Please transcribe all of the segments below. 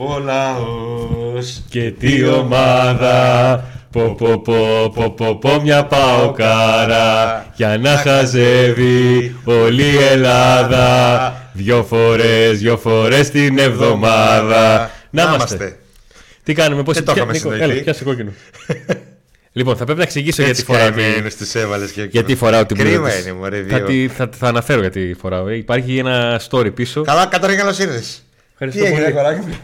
Πω πω λαός Και τι ομάδα. Πω πω πω πω πω πω μια παοκάρα. Για να χαζεύει όλη η Ελλάδα. Δυο φορές, δυο φορές την εβδομάδα. Να είμαστε. Τι κάνουμε, πώς Δεν το ποια- είχαμε Νίκο, συνοχή. Έλα, πιάσε κόκκινο. Λοιπόν, θα πρέπει να εξηγήσω γιατί Έτσι φοράω φοράμε τη- είναι στις έβαλες και γιατί φοράω την Κρίμα μπλούζα της. είναι μωρέ θα, δύο. τη- θα, θα αναφέρω γιατί φοράω. Ε, Υπάρχει ένα story πίσω. Καλά Καταρίνα καλώς ήρθες Τι Ευχαριστώ έγινε πολύ. κοράκι μου;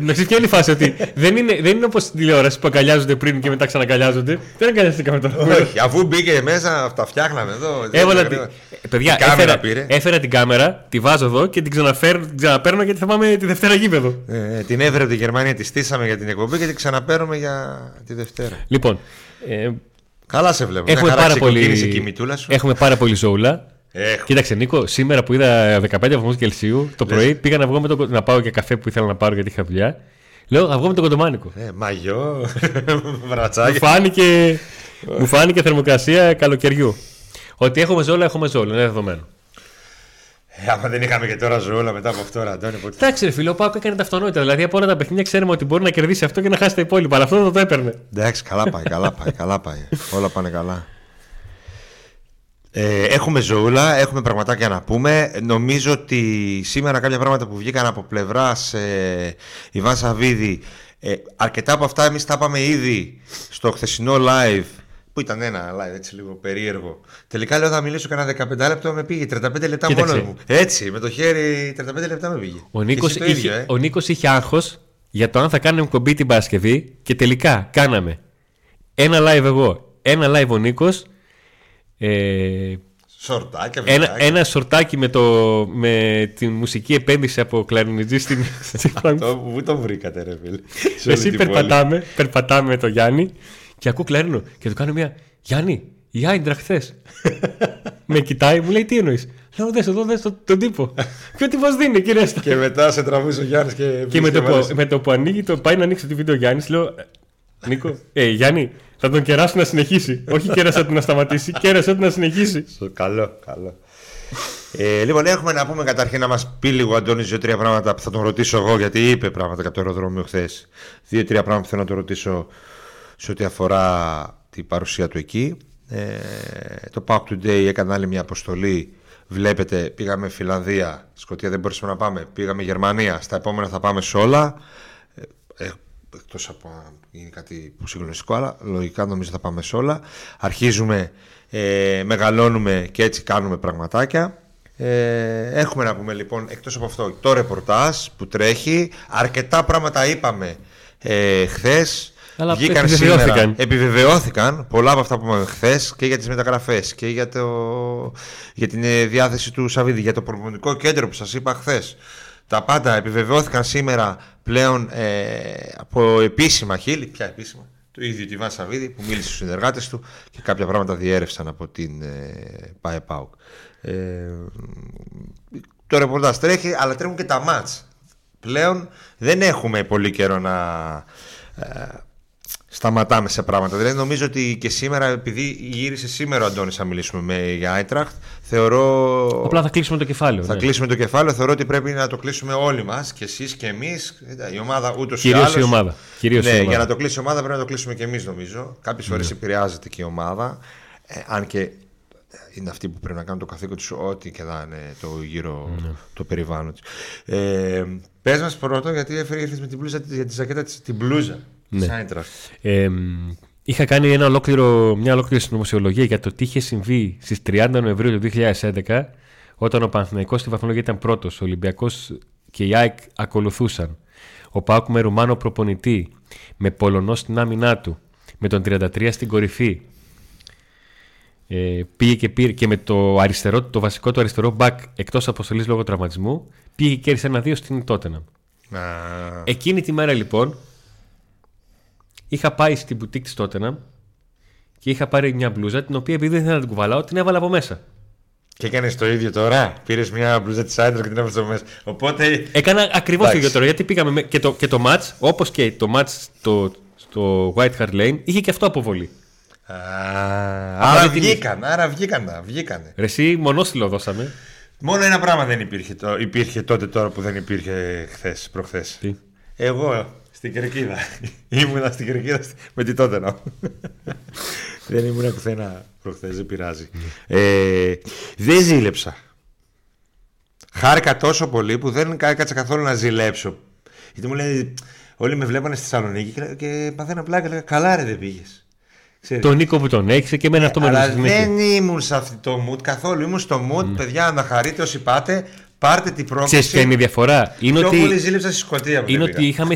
Να ξέρει ποια είναι η φάση ότι δεν είναι, δεν είναι όπως στην τηλεόραση που αγκαλιάζονται πριν και μετά ξαναγκαλιάζονται; Δεν αγκαλιαστήκαμε τώρα. Όχι, αφού μπήκε μέσα τα φτιάχναμε εδώ Έβαλα δεν τη... γρήγορα. Ε, Παιδιά, Η κάμερα έφερα, πήρε. έφερα την κάμερα, τη βάζω εδώ και την, ξαναφέρω, την ξαναπαίρνω γιατί θα πάμε τη Δευτέρα γήπεδο. Ε, την έφερε από τη Γερμανία, τη στήσαμε για την εκπομπή και την ξαναπαίρνουμε για τη Δευτέρα. Λοιπόν, ε, Καλά σε βλέπω. έχουμε, Μια χαρά πάρα πολύ, ξεκοκκίνησε και η μητούλα σου. έχουμε πάρα πολύ ζώουλα. Έχω. Κοίταξε, Νίκο, σήμερα που είδα 15 βαθμούς Κελσίου το Λες. πρωί πήγα να, βγω με το, να πάω για καφέ που ήθελα να πάρω γιατί είχα δουλειά. Λέω, θα βγω με τον κοντομάνικο. Ε, μαγιό, μου, βρατσάκι. φάνηκε, μου φάνηκε θερμοκρασία καλοκαιριού. Ότι έχουμε ζώλα, έχουμε ζώλα. Είναι δεδομένο. Ε, άμα δεν είχαμε και τώρα ζώολα μετά από αυτό, ρε Αντώνη. Πότε... Εντάξει, ρε φίλε, ο Πάουκ έκανε τα αυτονόητα. Δηλαδή από όλα τα παιχνίδια ξέρουμε ότι μπορεί να κερδίσει αυτό και να χάσει τα υπόλοιπα. Αλλά αυτό δεν το έπαιρνε. Εντάξει, καλά πάει, καλά πάει, καλά πάει. Όλα πάνε καλά. Ε, έχουμε ζωούλα, έχουμε πραγματάκια να πούμε. Νομίζω ότι σήμερα κάποια πράγματα που βγήκαν από πλευράς ε, Ιβάν Σαββίδη, ε, αρκετά από αυτά εμείς τα είπαμε ήδη στο χθεσινό live. Που ήταν ένα live έτσι λίγο περίεργο. Τελικά λέω θα μιλήσω κανένα 15 λεπτό με πήγε. 35 λεπτά Κοίταξε. μόνο μου. Έτσι, με το χέρι 35 λεπτά με πήγε. Ο Και Νίκος εσύ το είχε, ίδιο, ε. ο Νίκος είχε άγχος για το αν θα κάνουμε κομπή την Παρασκευή και τελικά κάναμε ένα live εγώ, ένα live ο Νίκος. Ε, Σορτάκια, ένα, βιντεάκια. ένα σορτάκι με, το, με τη μουσική επένδυση από κλαρινιτζή στην, στη Το, πού το βρήκατε, ρε φίλε. Σε όλη Εσύ την πόλη. περπατάμε, περπατάμε με τον Γιάννη και ακούω κλαρίνο και του κάνω μια Γιάννη, η Άιντρα χθες. με κοιτάει, μου λέει τι εννοείς; Λέω δες εδώ, δες το- τον τύπο. και ο τύπος δίνει, κύριε Στά. Και μετά σε τραβούσε ο Γιάννης και. Και με το, που, βάλες- με το που ανοίγει, το, πάει να ανοίξει το βίντεο ο Γιάννης, λέω «Ε, Νίκο, ε, Γιάννη, θα τον κεράσω να συνεχίσει. Όχι κέρασα του να σταματήσει, κέρασα του να συνεχίσει. Στο- Καλό, καλό. Ε, λοιπόν, έχουμε να πούμε καταρχήν να μας πει λίγο ο Αντώνης δύο-τρία πράγματα που θα τον ρωτήσω εγώ γιατί είπε πράγματα από το αεροδρόμιο χθες. Δύο-τρία πράγματα που θέλω να τον ρωτήσω σε ό,τι αφορά την παρουσία του εκεί. Ε, το Pack Today έκανε άλλη μια αποστολή. Βλέπετε, πήγαμε Φιλανδία, Σκοτία δεν μπορούσαμε να πάμε. Πήγαμε Γερμανία, στα επόμενα θα πάμε σε όλα. Ε, εκτός από αν γίνει κάτι που συγκλονιστικό, αλλά λογικά νομίζω θα πάμε σε όλα. Αρχίζουμε, ε, μεγαλώνουμε και έτσι κάνουμε πραγματάκια. Ε, έχουμε να πούμε λοιπόν, εκτός από αυτό, το ρεπορτάζ που τρέχει. Αρκετά πράγματα είπαμε ε, χθες. Αλλά Βγήκαν επιβεβαιώθηκαν. σήμερα. Επιβεβαιώθηκαν πολλά από αυτά που είπαμε χθες και για τις μεταγραφές και για, το, για την ε, διάθεση του Σαββίδη, για το προπονητικό κέντρο που σας είπα χθες. Τα πάντα επιβεβαιώθηκαν σήμερα πλέον ε, από επίσημα χείλη. Ποια επίσημα; Το ίδιο τη Βαν Σαββίδη που μίλησε στους συνεργάτες του και κάποια πράγματα διέρευσαν από την ε, ΠΑΕ ΠΑΟΚ. Ε, το ρεπορτάζ τρέχει, αλλά τρέχουν και τα μάτς. Πλέον δεν έχουμε πολύ καιρό να ε, σταματάμε σε πράγματα. Δηλαδή νομίζω ότι και σήμερα, επειδή γύρισε σήμερα ο Αντώνης να μιλήσουμε με, για Άιτραχτ, θεωρώ... Απλά θα κλείσουμε το κεφάλαιο. Θα ναι. κλείσουμε το κεφάλαιο. Θεωρώ ότι πρέπει να το κλείσουμε όλοι μας, και εσείς και εμείς. Η ομάδα ούτως ή Κυρίως άλλως. η ομάδα. Κυρίως ναι, η ομάδα. για να το κλείσει η ομάδα πρέπει να το κλείσουμε και εμείς, νομίζω. Κάποιες φορές επηρεάζεται και η ομάδα. Ε, αν και είναι αυτοί που πρέπει να κάνουν το καθήκον τους, ό,τι και να είναι το γύρω το περιβάλλον τους. Ε, Πες μας πρώτο, γιατί έφερε ήρθες με την μπλούζα, για τη ζακέτα της, την μπλούζα. Ναι. της Eintracht. Ε, είχα κάνει ένα ολόκληρο, μια ολόκληρη συνωμοσιολογία για το τι είχε συμβεί στις 30 Νοεμβρίου του 2011 όταν ο Παναθηναϊκός στη βαθμολογία ήταν πρώτος, ο Ολυμπιακός και η ΑΕΚ ακολουθούσαν. Ο Πάουκ με Ρουμάνο προπονητή, με Πολωνό στην άμυνά του, με τον 33 στην κορυφή. Ε, πήγε και πήρε και με το, αριστερό, το βασικό του αριστερό μπακ εκτός αποστολής λόγω τραυματισμού πήγε και κέρδισε ένα-δύο στην Τότενα. Α, Εκείνη τη μέρα λοιπόν είχα πάει στην μπουτίκ της Τότενα και είχα πάρει μια μπλούζα την οποία επειδή δεν ήθελα να την κουβαλάω την έβαλα από μέσα. Και έκανες το ίδιο τώρα. Πήρες μια μπλούζα της Άιντραχτ και την έβαλες στο μέσα. Οπότε Έκανα ακριβώς το Εντάξει. ίδιο τώρα γιατί πήγαμε με- και το, και το match όπως και το match στο, στο White Hart Lane είχε και αυτό αποβολή. Α, άρα δεν την βγήκαν, άρα βγήκαν, τα, βγήκανε. Ρε εσύ μονόστιλο δώσαμε. Μόνο ένα πράγμα δεν υπήρχε, το, υπήρχε τότε τώρα που δεν υπήρχε χθες, προχθές. Τι; Εγώ στην Κερκίδα. Ήμουνα στην Κερκίδα με τη τότε να. δεν ήμουνα πουθενά προχθές, δεν πειράζει. ε, δεν ζήλεψα. Χάρηκα τόσο πολύ που δεν έκατσα καθόλου να ζηλέψω. Γιατί μου λέει, όλοι με βλέπανε στη Θεσσαλονίκη και, και παθαίνα πλάκα και λέγα, καλά ρε δεν πήγες. Τον Νίκο που τον έχεις και εμένα αυτό με Αλλά δεν ήμουν σε αυτό το mood καθόλου. Ήμουν στο mood, mm. παιδιά, να χαρείτε όσοι πάτε. Πάρτε την πρόκληση. Ξέρεις ποια είναι η διαφορά; Είναι Πιο ότι, πολύ ζήλεψα στη Σκωτία. είναι ότι είχαμε,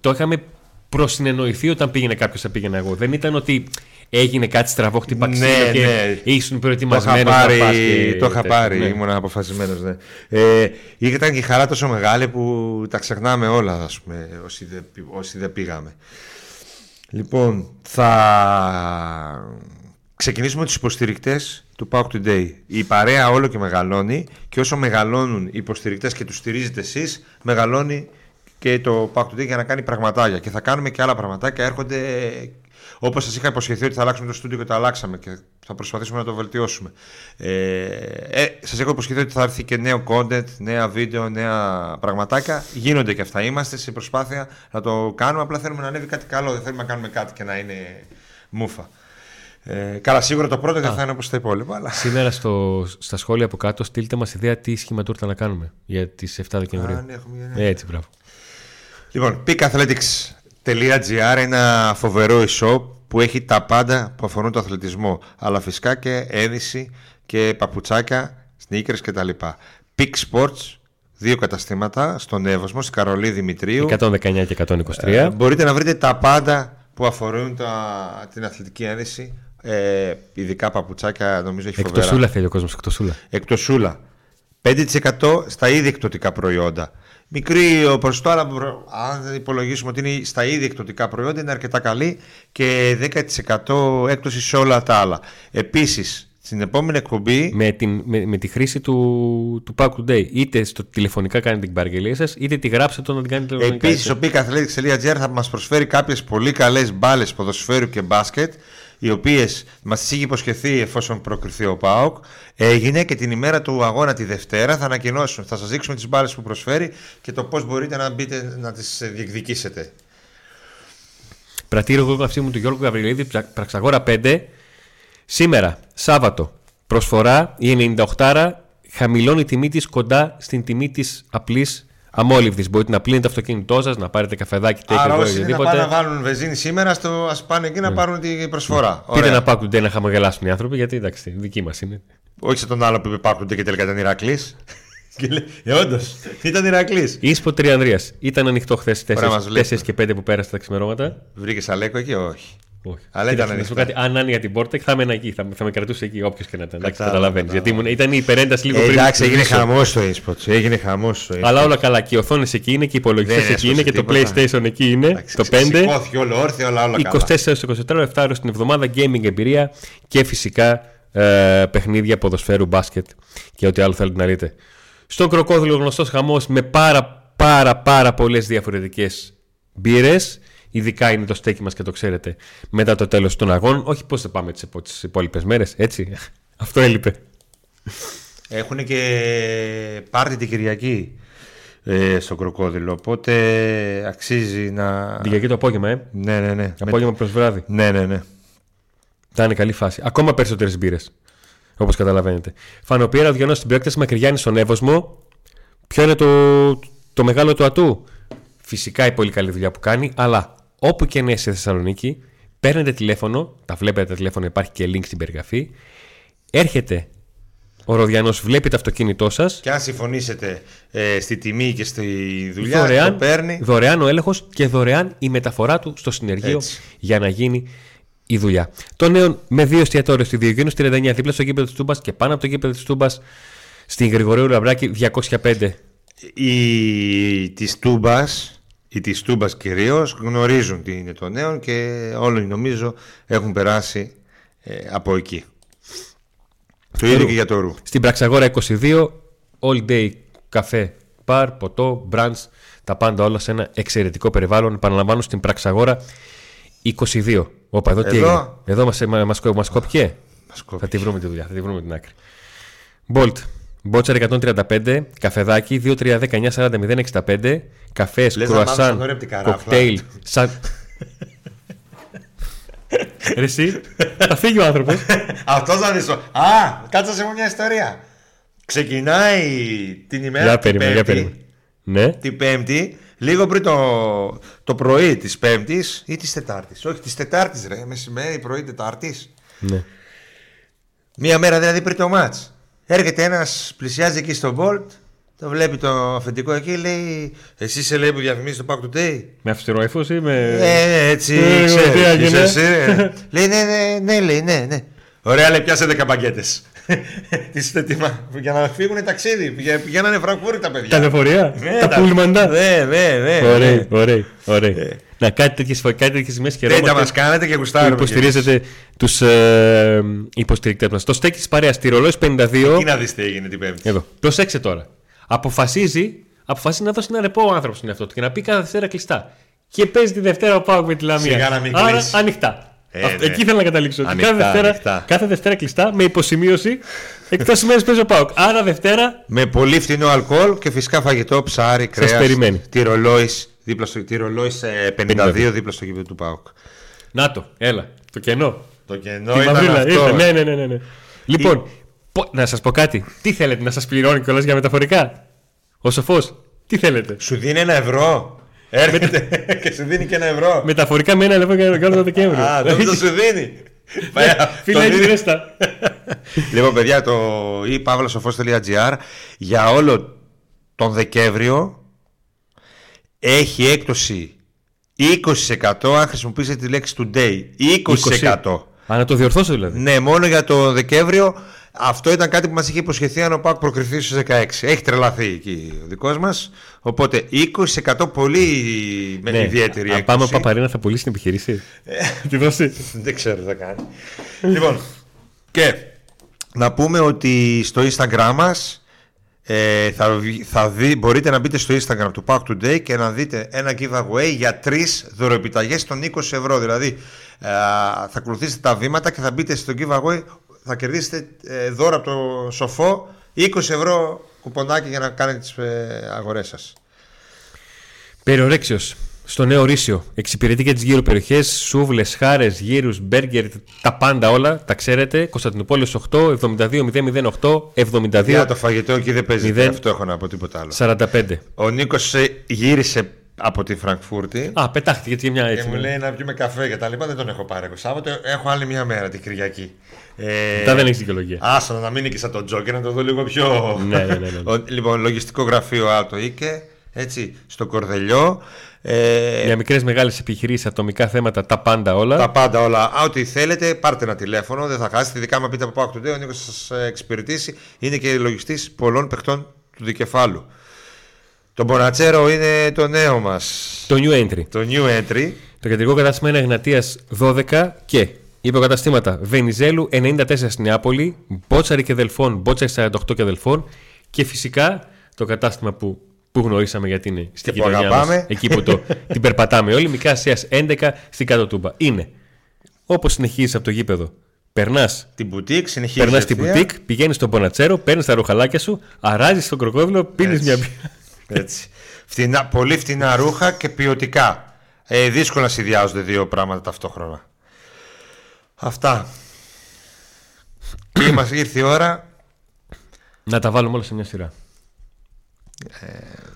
το είχαμε προσυνεννοηθεί όταν πήγαινε κάποιος θα πήγαινα εγώ. Δεν ήταν ότι έγινε κάτι στραβό, χτύπα Ναι, ξύλο και ναι. ήσουν Το είχα προετοιμασμένο πάρει, να πας και το είχα τέτοια. πάρει Ναι. ήμουν αποφασισμένος. Ναι. Ε, ήταν και η χαρά τόσο μεγάλη που τα ξεχνάμε όλα, ας πούμε, όσοι δεν, πη- όσοι δεν πήγαμε. Λοιπόν, θα ξεκινήσουμε με τους υποστηρικτές του Pauk Today. Η παρέα όλο και μεγαλώνει και όσο μεγαλώνουν οι υποστηρικτές και τους στηρίζετε εσείς, μεγαλώνει και το Pauk Today για να κάνει πραγματάκια. Και θα κάνουμε και άλλα πραγματάκια. Έρχονται, όπως σας είχα υποσχεθεί ότι θα αλλάξουμε το στούντιο και το αλλάξαμε και θα προσπαθήσουμε να το βελτιώσουμε. Ε, ε, σας έχω υποσχεθεί ότι θα έρθει και νέο content, νέα βίντεο, νέα πραγματάκια. Γίνονται και αυτά. Είμαστε σε προσπάθεια να το κάνουμε. Απλά θέλουμε να ανέβει κάτι καλό. Δεν θέλουμε να κάνουμε κάτι και να είναι μούφα. Ε, καλά, σίγουρα το πρώτο δεν θα είναι όπως τα υπόλοιπα. Αλλά... Σήμερα στο, στα σχόλια από κάτω στείλτε μας ιδέα τι σχήμα τούρτα να κάνουμε για τις 7 Δεκεμβρίου. Α, ναι, έχουμε μια- Ε, Έτσι, μπράβο. Λοιπόν, peakathletics.gr είναι ένα φοβερό e-shop που έχει τα πάντα που αφορούν το αθλητισμό. Αλλά φυσικά και ένδυση και παπουτσάκια, sneakers κτλ. Peak Sports, δύο καταστήματα στον Εύωσμο, στην Καρολή Δημητρίου. 119 και 123. Ε, μπορείτε να βρείτε τα πάντα που αφορούν τα, την αθλητική ένδυση. Ε, ειδικά παπουτσάκια νομίζω έχει Εκτό φοβερά. σούλα θέλει ο κόσμος, εκτό σούλα. Εκτός σούλα. 5% στα ήδη εκπτωτικά προϊόντα. Μικρή ο ποσοστό, αλλά προ- αν δεν υπολογίσουμε ότι είναι στα ήδη εκπτωτικά προϊόντα, είναι αρκετά καλή και 10% έκπτωση σε όλα τα άλλα. Επίσης, στην επόμενη εκπομπή Με, την, με, με τη χρήση του, του Pack Today. Είτε στο τηλεφωνικά κάνετε την παραγγελία σας, είτε τη γράψετε να την κάνετε τηλεφωνικά. Επίση, ο peakathletics.gr θα μας προσφέρει κάποιες πολύ καλές μπάλες ποδοσφαίρου και μπάσκετ, οι οποίες μας τις είχε υποσχεθεί εφόσον προκριθεί ο ΠΑΟΚ. Έγινε και την ημέρα του αγώνα τη Δευτέρα θα ανακοινώσουν. Θα σας δείξουμε τις μπάλες που προσφέρει και το πώς μπορείτε να μπείτε να τις διεκδικήσετε. Πρατήρω εγώ καυσί μου του Γιώργου Γαβριλίδη, Πρα- Πραξαγόρα 5. Σήμερα, Σάββατο, προσφορά η 98 χαμηλώνει η τιμή της κοντά στην τιμή της απλής αμόλυβδης. Μπορείτε να πλύνετε το αυτοκίνητό σας, να πάρετε καφεδάκι, Άρα, τέκνικο ή όσοι είναι να οτιδήποτε. πάνε να βάλουν βενζίνη σήμερα, στο, ας πάνε εκεί να πάρουν την προσφορά. Πείτε Ωραία. ένα Pack Today να χαμογελάσουν οι άνθρωποι, γιατί εντάξει, δική μας είναι. Όχι σε τον άλλο που είπε υπάρχουν και τελικά ήταν Ηρακλής. και λέει, ε, όντως, ήταν Ηρακλής. Ήσπο Τριανδρίας. Ήταν ανοιχτό χθες Ωραία, μας 4, βλέπουμε. και 5 που πέρασε τα ξημερώματα. Βρήκες Αλέκο εκεί, όχι. Όχι. Αλλά Κοίταξε, ήταν να σου ανοιχτά. πω κάτι. Αν άνοιγα την πόρτα, θα έμενα εκεί. Θα, θα με κρατούσε εκεί όποιος και να ήταν. Εντάξει, Κατάλαβα, καταλαβαίνεις. Γιατί κατάλαβα. ήμουν, ήταν η υπερένταση λίγο Ε, πριν. εντάξει, έγινε κλείσω. χαμός στο eSports. Έγινε χαμός στο eSports. Αλλά όλα καλά. Και οι οθόνες εκεί είναι και οι υπολογιστές Δεν εκεί έσωσε είναι και το τίποτα. PlayStation εκεί είναι. Εντάξει, το ξε- 5. Σηκώθηκε όλο όρθιο, όλα, όλα 24 καλά. έως 24 7 ώρες την εβδομάδα gaming εμπειρία και φυσικά ε, παιχνίδια ποδοσφαίρου, μπάσκετ και ό,τι άλλο θέλετε να δείτε. Στον κροκόδιλο γνωστός χαμός με πάρα πάρα πάρα πολλές διαφορετικές μπύρες. Ειδικά είναι το στέκι μας και το ξέρετε μετά το τέλος των αγών. Όχι πώς θα πάμε τις, υπο- τις υπόλοιπες μέρες, έτσι. Αυτό έλειπε. Έχουν και πάρτι την Κυριακή ε, στο κροκόδιλο. Οπότε αξίζει να. Την Κυριακή το απόγευμα, ε; Ναι, ναι, ναι. Απόγευμα προς βράδυ. Ναι, ναι, ναι. Θα είναι καλή φάση. Ακόμα περισσότερες μπύρες. Όπως καταλαβαίνετε. Φανοπήρα διονόσει την προέκταση Μακριγιάννη στον Εύωσμο. Ποιο είναι το, το μεγάλο του ατού; Φυσικά η πολύ καλή δουλειά που κάνει, αλλά όπου και να είσαι στη Θεσσαλονίκη, παίρνετε τηλέφωνο, τα βλέπετε τα τηλέφωνα, υπάρχει και link στην περιγραφή. Έρχεται ο Ροδιανός, βλέπει το αυτοκίνητό σας. Και αν συμφωνήσετε ε, στη τιμή και στη δουλειά, Δωρεάν, το παίρνει. δωρεάν ο έλεγχος και δωρεάν η μεταφορά του στο συνεργείο Έτσι. για να γίνει η δουλειά. Το νέο με δύο εστιατόρια στη Διογένου 39 δίπλα στο γήπεδο της Τούμπας και πάνω από το γήπεδο της Τούμπας στην Γρηγορίου Λαμπράκη 205. Οι της Τούμπας, οι της Τούμπας κυρίως γνωρίζουν τι είναι το νέο και όλοι νομίζω έχουν περάσει ε, από εκεί. Το ίδιο Ρου. και για το Ρου. Στην Πραξαγόρα 22, all day καφέ, παρ, ποτό, brunch, τα πάντα όλα σε ένα εξαιρετικό περιβάλλον. Επαναλαμβάνω στην Πραξαγόρα 22. Όπα, εδώ τι Εδώ; έγινε; Εδώ μας, μα, μας, μας κόπηκε; Μας κόπηκε. Θα τη βρούμε τη δουλειά, θα τη βρούμε την άκρη. Bolt. Μπότσαρ 135, καφεδάκι 2-3-10-9-40-065, καφές, Λες να μάθεις να κρουασάν, δωρε από την καράφλα. κοκτέιλ, σαν. Ρε εσύ, θα φύγει ο άνθρωπος. Αυτός θα δεις. το- Α, κάτσε να σε πω μια ιστορία. Ξεκινάει την ημέρα Για την περίμενε, για Πέμπτη, περίμενε. Ναι, την Πέμπτη, λίγο πριν το, το πρωί της Πέμπτης ή της Τετάρτης. Όχι, της Τετάρτης ρε, μεσημέρι, πρωί Τετάρτης. ναι. Μία μέρα δηλαδή πριν το μάτς. Έρχεται ένας, πλησιάζει εκεί στο Bolt, το βλέπει το αφεντικό εκεί, λέει Εσύ είσαι λέει που διαφημίζεις το Pack Today. Με αυστηρό ύφο ή με. Ε, έτσι, Ε, ξέρεις, τι έγινε; είσαι εσύ, ε. λέει, ναι, ναι, ναι, λέει, ναι, ναι. Ωραία, λέει, πιάσε 10 παγκέτες. Τις είστε έτοιμα για να φύγουν ταξίδι. Πηγα- Πηγαίνανε Φραγκφούρτη τα παιδιά. Τα λεωφορεία, Ναι, τα πουλμαντά. Ναι, ναι, ναι. Ωραία, ναι. ωραία, ωραία. Να κάτι τέτοιες κάτι τέτοιες σημαίες Τέτοια χαιρόμαστε μας κάνετε και που γουστάρουμε. υποστηρίζετε τους ε, υποστηρικτές μας. Το στέκι της παρέας τη ρολόι 52. Τι να δεις τι έγινε την Πέμπτη. Εδώ. Προσέξτε τώρα. Αποφασίζει, αποφασίζει να δώσει ένα ρεπό ο άνθρωπος στον εαυτό του και να πει κάθε Δευτέρα κλειστά. Και παίζει τη Δευτέρα ο Πάουκ με τη Λαμία. Σιγά να μην Άρα κλείσει. ανοιχτά. Ε, Αυτό- ναι. Εκεί θέλω να καταλήξω. ότι Ανοιχτά, κάθε, Δευτέρα, ανοιχτά. κάθε Δευτέρα κλειστά με υποσημείωση. Εκτός ημέρε παίζει ο Πάουκ. Άρα Δευτέρα Με πολύ φθηνό αλκοόλ και φυσικά φαγητό, ψάρι, κρέας. περιμένει. Τη ρολόι, δίπλα στο, τη ρολόι σε 52 δίπλα στο γήπεδο του Πάουκ. Να το, έλα. Το κενό. Το κενό Τη ήταν μαυρίλα, αυτό. ήρθε. Ναι, ναι, ναι, ναι, ναι. Λοιπόν, πω- να σας πω κάτι. Τι θέλετε, να σας πληρώνει κιόλας για μεταφορικά; Ο σοφός, τι θέλετε; Σου δίνει ένα ευρώ. Έρχεται και σου δίνει και ένα ευρώ. Μεταφορικά με ένα λεπτό για να κάνω το Δεκέμβριο. Α, δεν το σου δίνει. Πάει, Φίλε, το έχει δίνει. ρέστα. Λοιπόν, παιδιά, το e-pavlosofos.gr για όλο τον Δεκέμβριο έχει έκπτωση 20% αν χρησιμοποιήσετε τη λέξη today. 20%. Α, να το διορθώσω δηλαδή. Ναι, μόνο για το Δεκέμβριο. Αυτό ήταν κάτι που μας είχε υποσχεθεί αν ο Πάκ προκριθεί στους 16. Έχει τρελαθεί εκεί ο δικός μας. Οπότε 20% πολύ με Ναι. ιδιαίτερη Αν έκπτωση. πάμε ο Παπαρίνα θα πουλήσει την επιχείρηση. Τη δώσει; Δεν ξέρω τι θα κάνει. λοιπόν, και να πούμε ότι στο Instagram μας ε, θα, βγει- θα δει, μπορείτε να μπείτε στο Instagram του Pack Today και να δείτε ένα giveaway για τρεις δωροεπιταγές των 20 ευρώ. Δηλαδή ε, θα ακολουθήσετε τα βήματα και θα μπείτε στο giveaway, θα κερδίσετε ε, δώρο από το σοφό 20 ευρώ κουπονάκι για να κάνετε τις ε, αγορές σας. Περιορέξιος. Στο νέο Ρήσιο. Εξυπηρετεί και τις γύρω περιοχές. Σούβλες, χάρες, γύρους, μπέργκερ, τα πάντα όλα. Τα ξέρετε. Κωνσταντινούπολης 8, 72 008, Για 72 το φαγητό εκεί δεν παίζεται. Μηδέν. Αυτό έχω να πω τίποτα άλλο. 45. Ο Νίκος γύρισε από τη Φραγκφούρτη Α, πετάχτηκε γιατί μια και έτσι. μου ναι. λέει να πιούμε καφέ και τα λοιπά. Δεν τον έχω πάρει εγώ Σάββατο. Έχω άλλη μια μέρα την Κυριακή. Ε, Μετά δεν έχεις δικαιολογία. Άσο να μην είναι και σαν τον Τζόκερ, να το δω λίγο πιο. Ναι, ναι, ναι, ναι. Ο- λοιπόν, λογιστικό γραφείο Άλτο Ίκε, έτσι, στο Κορδελιό. Ε, Για μικρές μεγάλες επιχειρήσεις, ατομικά θέματα, τα πάντα όλα. τα πάντα όλα. Α, ό,τι θέλετε, πάρτε ένα τηλέφωνο, δεν θα χάσετε. Ειδικά με πείτε από Pack Today, ο Νίκος θα σα εξυπηρετήσει. Είναι και λογιστής πολλών παιχτών του δικεφάλου. Το Μπονατσέρο είναι το νέο μας. Το new entry. Το new entry. Το κεντρικό κατάστημα είναι Εγνατία 12 και υποκαταστήματα Βενιζέλου 94 στην Νεάπολη, Μπότσαρη και Δελφών, Μπότσαρη 48 και Δελφών και φυσικά το κατάστημα που, που γνωρίσαμε γιατί είναι στην Και που γειτονιά αγαπάμε. μας, εκεί που το, την περπατάμε όλοι, Μικρά Ασία 11 στην κάτω τούμπα. Είναι όπως συνεχίζεις από το γήπεδο. Περνάς Την μπουτίκ συνεχίζεις. Περνάς στην ευθεία. μπουτίκ, πηγαίνεις στον Πονατσέρο, παίρνεις τα ρουχαλάκια σου, αράζεις στον κροκόδιλο, πίνεις Έτσι. μια μπύρα. Έτσι. Φτηνά, πολύ φτηνά ρούχα και ποιοτικά. Ε, δύσκολο να συνδυάζονται δύο πράγματα ταυτόχρονα. Αυτά. Και μας ήρθε η ώρα. Να τα βάλουμε όλα σε μια σειρά.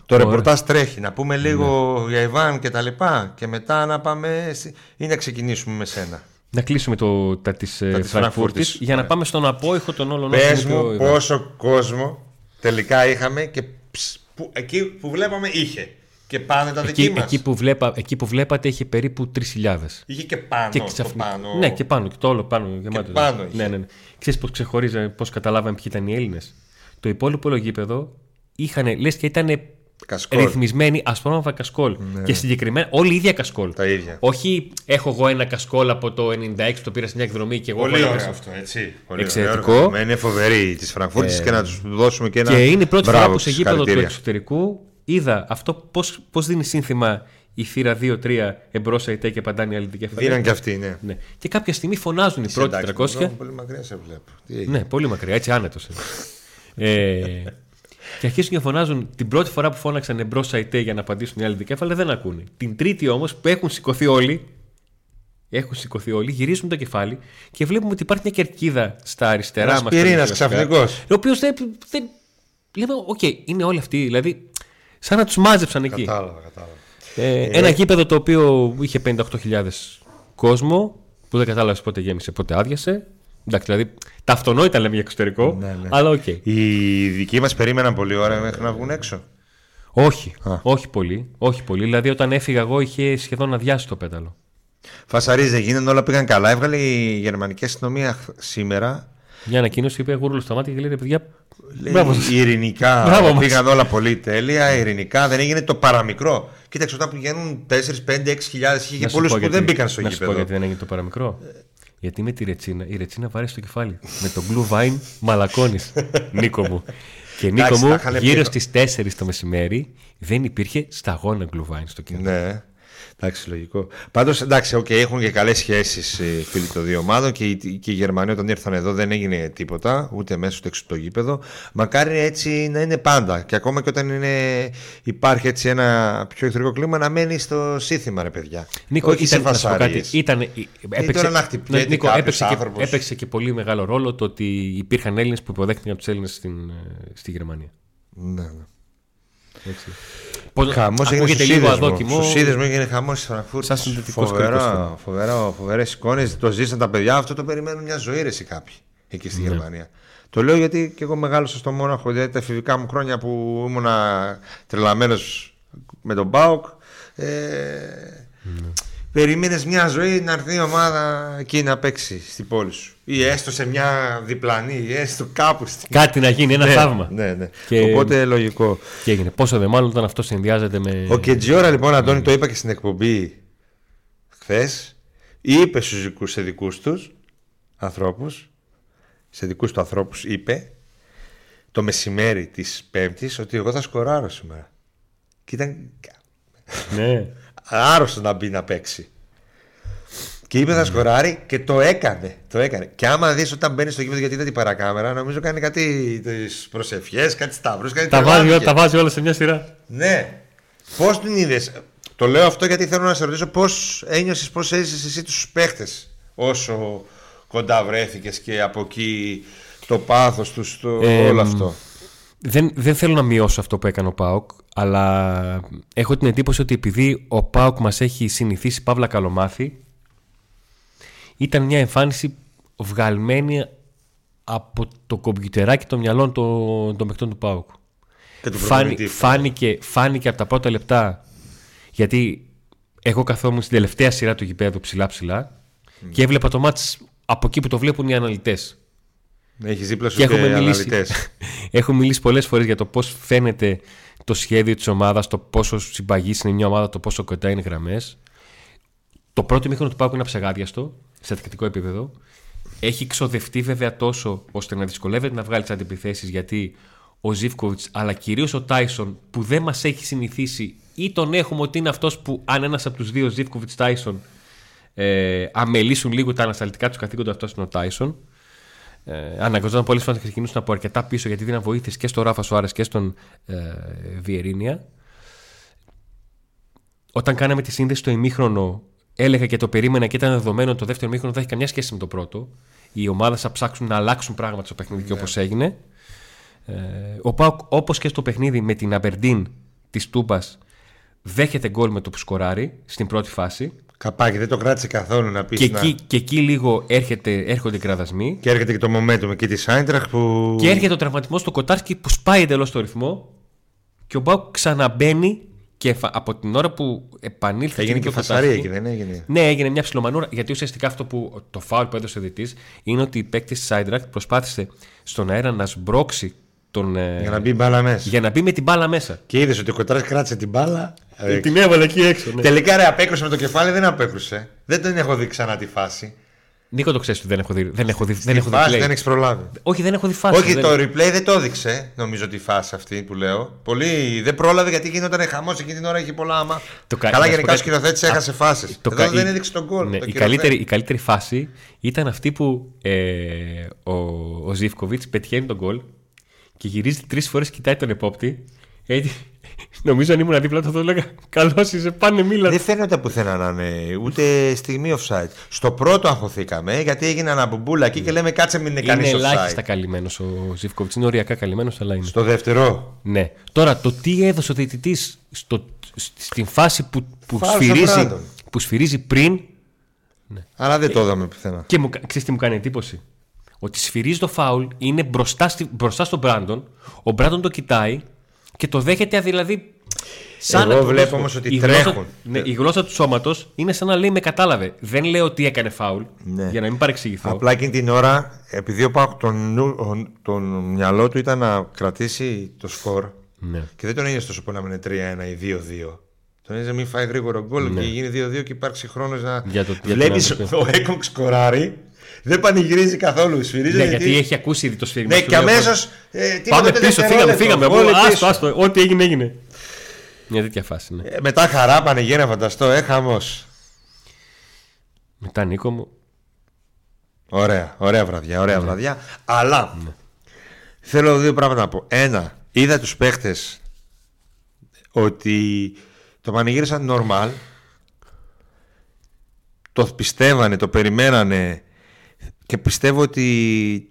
Το Ωραία. ρεπορτάζ τρέχει. Να πούμε λίγο για Ιβάν και τα λοιπά. Και μετά να πάμε στη- ή να ξεκινήσουμε με σένα. Να κλείσουμε το, τα της, ε, Τα της Φραγκφούρτης Φραγκφούρτης. για να Ωραία. πάμε στον απόϊχο των όλων Πες όσων είπε ο μου Ιβάν. πόσο κόσμο τελικά είχαμε και ψ, που, εκεί που βλέπαμε είχε. Και πάνε τα δική Εκεί, μας. εκεί, που βλέπα, εκεί που βλέπατε είχε περίπου 3.000. Είχε και πάνω. Και το ξαφνικά. πάνω. Ναι, και πάνω, και το όλο πάνω γεμάτο. πάνω είχε. ναι, ναι, ναι. Ξέρεις πώς ξεχωρίζαμε, πώς καταλάβαμε ποιοι ήταν οι Έλληνες; Το υπόλοιπο γήπεδο είχαν, λες και ήταν Κασκόλ. ρυθμισμένοι ασπρόμαυρα κασκόλ. Και συγκεκριμένα όλοι οι ίδια κασκόλ. Ναι. Τα ίδια. Όχι, έχω εγώ ένα κασκόλ από το 96 που το πήρα σε μια εκδρομή και εγώ. Πολύ έβαλα ωραίο μέσα. αυτό, έτσι. Πολύ Εξαιρετικό. ωραίο οργανωμένο. Είναι φοβερή της Φραγκφούρτης και να τους δώσουμε και ένα. Και είναι η πρώτη φορά μπράβο που σε τους, γήπεδο του συγχαρητήρια. εξωτερικού είδα αυτό πώς, πώς δίνει σύνθημα η θύρα 2-3 εμπρός ΑΕΤ και παντάνη η αληθική κεφαλή. Δίναν και αυτοί, ναι. Ναι. Και κάποια στιγμή φωνάζουν οι πρώτοι Εντάξει, 300. εδώ Πολύ μακριά σε βλέπω. Τι έγινε; Ναι, πολύ μακριά, έτσι άνετος. ε, και αρχίζουν και φωνάζουν την πρώτη φορά που φώναξαν εμπρός Σαϊτέ για να απαντήσουν οι άλλοι δικέφαλοι δεν ακούνε. Την τρίτη όμως που έχουν σηκωθεί όλοι, έχουν σηκωθεί όλοι, γυρίζουν το κεφάλι και βλέπουμε ότι υπάρχει μια κερκίδα στα αριστερά Ένας μας. πυρήνας ξαφνικός. Ο οποίος δεν, δεν. Λέμε, οκ, είναι όλοι αυτοί. Δηλαδή, σαν να τους μάζεψαν εκεί. Κατάλαβα, κατάλαβα. Ε, ένα γήπεδο το οποίο είχε 58.000 κόσμο, που δεν κατάλαβες πότε γέμισε, πότε άδειασε. Εντάξει, δηλαδή τα αυτονόητα λέμε για εξωτερικό, Ναι, ναι. αλλά οκ. Οι δικοί μας περίμεναν πολύ ώρα μέχρι να βγουν έξω. Όχι, Α. όχι πολύ. Όχι πολύ. Δηλαδή, όταν έφυγα εγώ, είχε σχεδόν αδειάσει το πέταλο. Φασαρίζει δεν γίνεται, όλα πήγαν καλά. Έβγαλε η γερμανική αστυνομία χ- σήμερα. Μια ανακοίνωση είπε γούρλο στα μάτια και λέει: «Ρε παιδιά, Λέει, μπράβο σας». ειρηνικά Μπράβο μας. πήγαν όλα πολύ τέλεια. Ειρηνικά δεν έγινε το παραμικρό. Κοίταξε, όταν πηγαίνουν 4, 5, 6 χιλιάδες, είχε Να και σου πολλούς πω που γιατί- δεν μπήκαν στο Να σου πω γήπεδο. γιατί δεν έγινε το παραμικρό. Γιατί με τη ρετσίνα, η ρετσίνα βάρε στο κεφάλι. με τον Blue Vine μαλακώνεις, Νίκο μου. Και Νίκο Εντάξει, μου, τα είχαν γύρω πει- στις 4 το μεσημέρι δεν υπήρχε σταγόνα Blue Vine στο κοινό. Ναι. Εντάξει, λογικό. Πάντως, εντάξει, okay, έχουν και καλές σχέσεις οι φίλοι των δύο ομάδων και οι, και οι Γερμανοί όταν ήρθαν εδώ δεν έγινε τίποτα, ούτε μέσα ούτε έξω από το γήπεδο. Μακάρι έτσι να είναι πάντα. Και ακόμα και όταν είναι, υπάρχει έτσι ένα πιο εχθρικό κλίμα να μένει στο σύνθημα, ρε παιδιά. Νίκο, Όχι σε ήταν, να σου πω φασαρίες. κάτι, ήταν, έπαιξε, τώρα να χτυπιέται Ναι, Νίκο, κάποιος έπαιξε, και, άνθρωπος. έπαιξε και πολύ μεγάλο ρόλο το ότι υπήρχαν Έλληνες που υποδέχτηκαν από τους Έλληνες στην, ε, στη Γερμανία. Ναι, ναι. Έτσι. Πώς- Χαμός έγινε ακούγεται στους λίγο είδε μου. αδόκιμο. Στους είδε μου έγινε χαμός στη Φραγκφούρτη. Σαν συνδετικός Φοβερά, κρίκος. φοβερά, φοβερές εικόνες. Το ζήσαν τα παιδιά. Αυτό το περιμένουν μια ζωή ρε, εσύ κάποιοι εκεί Ναι. στη Γερμανία. Το λέω γιατί και εγώ μεγάλωσα στο Μόναχο. Δηλαδή τα εφηβικά μου χρόνια που ήμουνα τρελαμένος με τον Μπάουκ. Ε, Ναι. Περίμενες μια ζωή να έρθει η ομάδα εκεί να παίξει στην πόλη σου. Ή έστω σε μια διπλανή, ή έστω κάπου στην. Κάτι να γίνει, ένα ναι, θαύμα. Ναι, ναι. Και- Οπότε λογικό. Και έγινε. Πόσο δε μάλλον όταν αυτό συνδυάζεται με. Ο Κετζιόρα λοιπόν, Αντώνη, το είπα και στην εκπομπή χθες. Είπε στους δικούς σε δικούς τους ανθρώπους, σε δικούς του ανθρώπους, είπε το μεσημέρι της Πέμπτης ότι εγώ θα σκοράρω σήμερα. Και ήταν ναι. Άρρωστος να μπει να παίξει. Και είπε θα σκοράρει και το έκανε. Το έκανε. Και άμα δεις όταν μπαίνει στο γήπεδο, γιατί είδα την παρακάμερα, νομίζω κάνει κάτι τις προσευχές, κάτι σταυρούς, κάτι τα, βάζει, τρελάθηκε. τα βάζει όλα σε μια σειρά. Ναι. Πώς την είδες, Το λέω αυτό γιατί θέλω να σε ρωτήσω πώς ένιωσες, πώς έζησες εσύ τους παίχτες όσο κοντά βρέθηκες και από εκεί το πάθος τους, το, Ε, όλο αυτό. Δεν, δεν θέλω να μειώσω αυτό που έκανε ο Πάοκ, αλλά έχω την εντύπωση ότι επειδή ο Πάοκ μας έχει συνηθίσει παύλα καλομάθη, ήταν μια εμφάνιση βγαλμένη από το κομπιουτεράκι των μυαλών των, των παιχτών του Πάοκ. Και του Φάνη, προπονητή. φάνηκε, φάνηκε από τα πρώτα λεπτά, γιατί εγώ καθόμουν στην τελευταία σειρά του γηπέδου ψηλά ψηλά και έβλεπα το μάτς από εκεί που το βλέπουν οι αναλυτές. Έχεις δίπλα σου Και και, έχουμε μιλήσει, αναλυτές. έχουμε μιλήσει πολλές φορές για το πώς φαίνεται το σχέδιο της ομάδας, το πόσο συμπαγής είναι μια ομάδα, το πόσο κοντά είναι γραμμές. Το πρώτο μήχρονο του Πάκου είναι αψεγάδιαστο σε τακτικό επίπεδο. Έχει ξοδευτεί βέβαια τόσο ώστε να δυσκολεύεται να βγάλει τις αντιπιθέσεις γιατί ο Ζήφκοβιτς αλλά κυρίως ο Τάισον που δεν μας έχει συνηθίσει ή τον έχουμε ότι είναι αυτός που αν ένας από τους δύο Ζήφκοβιτς Τάισον ε, αμελήσουν λίγο τα ανασταλτικά τους καθήκοντα, αυτός είναι ο Τάισον. Ε, αναγκαζόταν πολλές φορές να ξεκινήσουν από αρκετά πίσω γιατί δίναν βοήθειες και στο Ράφα Σουάρες και στον ε, Βιερίνια. Όταν κάναμε τη σύνδεση στο ημίχρονο, έλεγα και το περίμενα και ήταν δεδομένο ότι το δεύτερο ημίχρονο δεν έχει καμιά σχέση με το πρώτο. Οι ομάδε θα ψάξουν να αλλάξουν πράγματα στο παιχνίδι και όπως έγινε. Ε, ο Πάουκ, όπως και στο παιχνίδι με την Αμπερντίν της Τούμπας, δέχεται γκολ με το που σκοράρει στην πρώτη φάση. Καπάκι, δεν το κράτησε καθόλου να πεις. Και, εκεί, και εκεί λίγο έρχεται, έρχονται οι κραδασμοί. Και έρχεται και το momentum εκεί της Άιντραχ που. Και έρχεται ο τραυματισμός στο Κοτάρσκι που σπάει εντελώς το ρυθμό και ο Μπάουκ ξαναμπαίνει και φα- από την ώρα που επανήλθε. Έγινε και και το φασαρία Κοτάρσκι- εκεί, δεν έγινε; Ναι, έγινε μια ψιλομανούρα γιατί ουσιαστικά αυτό που το φάουλ που έδωσε ο διτή είναι ότι η παίκτη της Σάιντρακτ προσπάθησε στον αέρα να σμπρώξει τον. ε, Για να μπει μπάλα μέσα. για να μπει με την μπάλα μέσα. Και είδες ότι ο Κοτρά κράτησε την μπάλα. ε, Την έβαλε εκεί έξω. Ναι. Τελικά ρε απέκρουσε με το κεφάλι, δεν απέκρουσε. Δεν τον έχω δει ξανά τη φάση. Νίκο το ξέρεις ότι δεν έχω δει. Δεν έχω δει, δεν Τη έχω δει φάση play. δεν έχεις προλάβει. Όχι, δεν έχω δει φάση. Όχι, δεν- το replay δεν το έδειξε, νομίζω τη φάση αυτή που λέω. Πολύ δεν πρόλαβε γιατί γινόταν χαμός εκείνη την ώρα είχε πολλά άμα. Το κα- Καλά, να σου γενικά ο πω κάτι. σκηνοθέτης Α, έχασε φάσεις. Το Εδώ κα- δεν η- έδειξε τον κόλ. ναι, το η, κυριολεκτικό. καλύτερη, η καλύτερη φάση ήταν αυτή που ε, ο, ο Ζήφκοβιτς πετυχαίνει τον γκολ και γυρίζει τρεις φορές, κοιτάει τον επόπτη. Έτσι, νομίζω αν ήμουν δίπλα του θα το έλεγα Καλώς είσαι, πάνε μίλα. Δεν φαίνεται πουθενά να είναι ούτε στιγμή offside. Στο πρώτο αγχωθήκαμε γιατί έγινε ένα μπουμπούλα εκεί και λέμε κάτσε μην είναι κανείς Είναι offside. ελάχιστα καλυμμένος ο Ζήφκοβιτς. Είναι οριακά καλυμμένος, αλλά είναι. Στο δεύτερο. Ναι. Τώρα το τι έδωσε ο διαιτητής στην φάση που, που, Φάουλ στο σφυρίζει, Μπράντον. που σφυρίζει πριν. Αλλά δεν το είδαμε πουθενά. Και μου, ξέρεις τι μου κάνει εντύπωση; Ότι σφυρίζει το φάουλ, είναι μπροστά, στη, μπροστά στον Μπράντον. Ο Μπράντον το κοιτάει και το δέχεται δηλαδή. Εγώ να το- βλέπω όμως ότι η γλώσσα- τρέχουν. ναι, η γλώσσα του σώματος είναι σαν να λέει με κατάλαβε. Δεν λέω ότι έκανε φάουλ. Ναι. Για να μην παρεξηγηθώ. Απλά εκείνη την ώρα, επειδή ο Πάοκ τον, νου- ο- τον μυαλό του ήταν να κρατήσει το σκορ Ναι. και δεν τον έγινε τόσο πολύ να είναι 3-1 ή 2-2. Τον έγινε να μην φάει γρήγορο γκολ και γίνει 2-2 και υπάρξει χρόνος να. Για το- για Βλέπεις το ο Έκογκ σκοράρει, δεν πανηγυρίζει καθόλου. Σφυρίζει Ναι, γιατί- γιατί έχει ακούσει ήδη το σφύριγμα. Ναι, Σου και λέει, αμέσως. Ε, Πάμε πίσω, φύγαμε, φύγαμε. Γκολ Άστο, πίσω. άστο. Ό,τι έγινε, έγινε. Μια τέτοια φάση, ναι. Ε, μετά χαρά πανηγύρια, φανταστώ, ε, χαμός. Μετά Νίκο μου. Ωραία, ωραία βραδιά, ωραία Ναι. βραδιά. Αλλά θέλω δύο πράγματα να πω. Ένα, είδα τους παίχτες ότι το πανηγύρισαν normal. Το πιστεύανε, το περιμένανε και πιστεύω ότι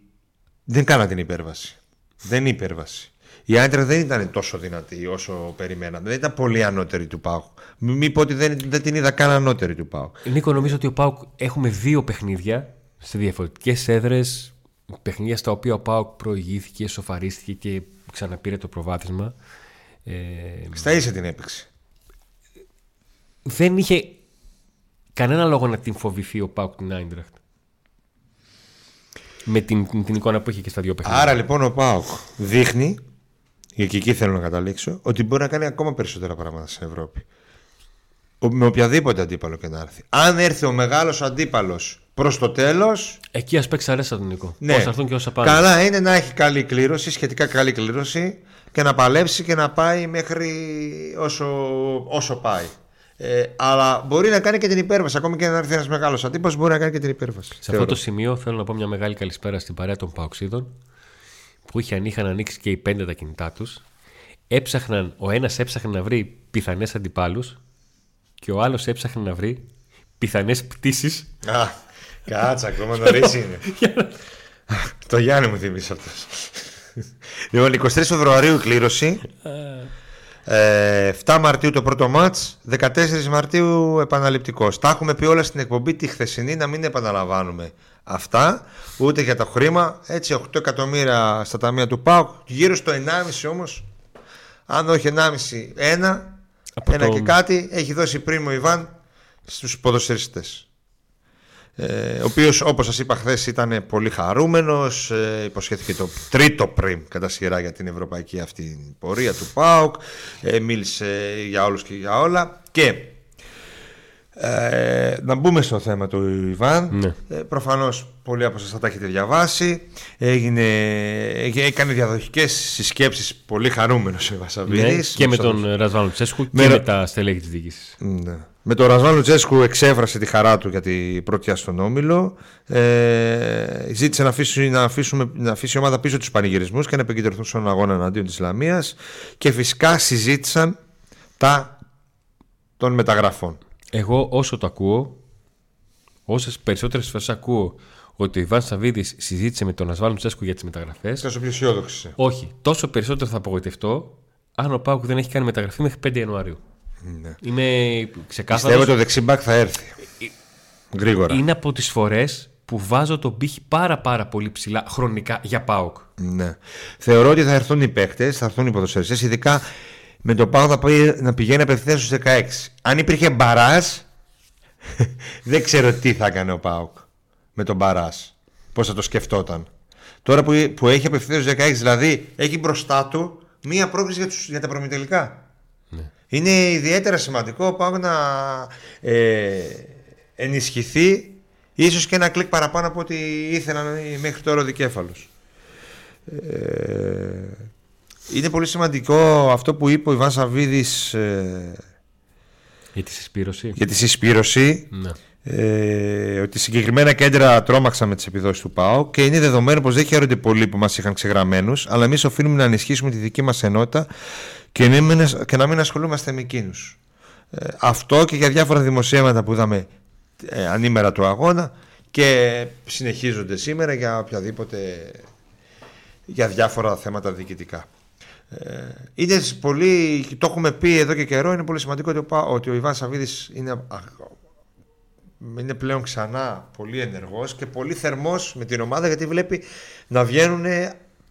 δεν κάναν την υπέρβαση. Δεν είναι υπέρβαση. Η Άντρα δεν ήταν τόσο δυνατή όσο περιμέναμε. Δεν ήταν πολύ ανώτερη του Πάου. Μην μην πω ότι δεν, δεν την είδα καν ανώτερη του Πάου. Νίκο, νομίζω ότι ο Πάουκ έχουμε δύο παιχνίδια σε διαφορετικές έδρες. Παιχνίδια στα οποία ο Πάουκ προηγήθηκε, σοφαρίστηκε και ξαναπήρε το προβάδισμα. Ε, Στα ίσα την έπαιξε. δεν είχε κανένα λόγο να την φοβηθεί ο Πάουκ την Άιντραχτ. Με την, την, την εικόνα που είχε και στα δύο παιχνίδια. Άρα λοιπόν ο Πάοκ δείχνει, και εκεί θέλω να καταλήξω, ότι μπορεί να κάνει ακόμα περισσότερα πράγματα στην Ευρώπη. Ο- Με οποιαδήποτε αντίπαλο και να έρθει. Αν έρθει ο μεγάλος αντίπαλος προς το τέλος, Εκεί ας παίξει αρέστα τον Νίκο. ναι. Όσα έρθουν και όσα πάνε. Καλά είναι να έχει καλή κλήρωση, σχετικά καλή κλήρωση και να παλέψει και να πάει μέχρι όσο, όσο πάει. Ε, αλλά μπορεί να κάνει και την υπέρβαση. Ακόμη και να έρθει ένας μεγάλος αντίπαλος, μπορεί να κάνει και την υπέρβαση. Σε αυτό το σημείο θέλω να πω μια μεγάλη καλησπέρα στην παρέα των Παοξίδων που είχαν, είχαν ανοίξει και οι πέντε τα κινητά τους έψαχναν, ο ένας έψαχνε να βρει πιθανές αντιπάλους και ο άλλος έψαχνε να βρει πιθανές πτήσεις Α, κάτσα, ακόμα νωρίς είναι. το Γιάννη μου θυμίζει αυτός. λοιπόν, 23 Φεβρουαρίου η κλήρωση. Ε, 7 Μαρτίου το πρώτο μάτς 14 Μαρτίου επαναληπτικός. Τα έχουμε πει όλα στην εκπομπή τη χθεσινή Να μην επαναλαμβάνουμε αυτά Ούτε για το χρήμα. Έτσι 8 εκατομμύρια στα ταμεία του ΠΑΟΚ Γύρω στο 1,5 όμως. Αν όχι 1,5 ένα. Από Ένα το- και κάτι Έχει δώσει πριν ο Ιβάν Στους ποδοσφαιριστές ε, ο οποίος, όπως σας είπα χθες, ήταν πολύ χαρούμενος. Ε, υποσχέθηκε το τρίτο πριμ κατά σειρά για την ευρωπαϊκή αυτή πορεία του ΠΑΟΚ. Ε, μίλησε για όλους και για όλα. Και ε, να μπούμε στο θέμα του Ιβάν. Ναι. Ε, Προφανώς πολλοί από εσά θα τα έχετε διαβάσει. Έγινε, ε, έκανε διαδοχικές συσκέψεις πολύ χαρούμενος ο ναι, Βασαβίδη. και με τον Ρασβάνο Τσέσκου Με και ρο- με τα στελέχη της διοίκησης. ναι. Με τον Ρασβάν Λουτσέσκου εξέφρασε τη χαρά του για την πρωτιά στον Όμιλο. Ε, ζήτησε να αφήσει, να, αφήσουμε, να αφήσει η ομάδα πίσω τους πανηγυρισμούς και να επικεντρωθούν στον αγώνα εναντίον της Ισλαμία. Και φυσικά συζήτησαν τα των μεταγραφών. Εγώ όσο το ακούω, όσες περισσότερες φορές ακούω ότι ο Ιβάν Σαββίδης συζήτησε με τον Ασβάλου Τσέσκου για τις μεταγραφές, Τόσο πιο αισιόδοξη. όχι. Τόσο περισσότερο θα απογοητευτώ αν ο Πάουκ δεν έχει κάνει μεταγραφή μέχρι 5 Ιανουαρίου. Ναι. Είμαι Πιστεύω ξεκάθαρο. ότι το δεξιμπάκ θα έρθει. Γρήγορα. Είναι από τις φορές που βάζω τον πύχη πάρα πάρα πολύ ψηλά χρονικά για Πάουκ. Ναι. Θεωρώ ότι θα έρθουν οι παίκτες, θα έρθουν οι ποδοσφαιριστές, ειδικά με το πάω θα πάει, να πηγαίνει απευθείας στους 16. Αν υπήρχε μπαράζ, δεν ξέρω τι θα έκανε ο Πάουκ με τον μπαράζ. Πώς θα το σκεφτόταν. Τώρα που, που έχει απευθείας στους 16, δηλαδή έχει μπροστά του μία πρόκληση για, τους, για τα προμητελικά. Είναι ιδιαίτερα σημαντικό ο Πάουκ να ε, ενισχυθεί ίσως και ένα κλικ παραπάνω από ό,τι ήθελαν μέχρι τώρα ο δικέφαλος. Ε, είναι πολύ σημαντικό αυτό που είπε ο Ιβάν Σαββίδης ε, Για τη συσπήρωση. για τη συσπήρωση. Ναι. ε, ότι συγκεκριμένα κέντρα τρόμαξαν με τις επιδόσεις του ΠΑΟ και είναι δεδομένο πως δεν χαίρονται πολλοί που μας είχαν ξεγραμμένους, αλλά εμείς οφείλουμε να ενισχύσουμε τη δική μας ενότητα και, και να μην ασχολούμαστε με εκείνους. Ε, αυτό και για διάφορα δημοσίευματα που είδαμε ε, ανήμερα του αγώνα και συνεχίζονται σήμερα για οποιαδήποτε για διάφορα θέματα διοικητικά. Ε, είναι πολύ, το έχουμε πει εδώ και καιρό, είναι πολύ σημαντικό ότι ο, ότι ο Ιβάν Σαββίδης είναι, είναι πλέον ξανά πολύ ενεργός και πολύ θερμός με την ομάδα γιατί βλέπει να βγαίνουν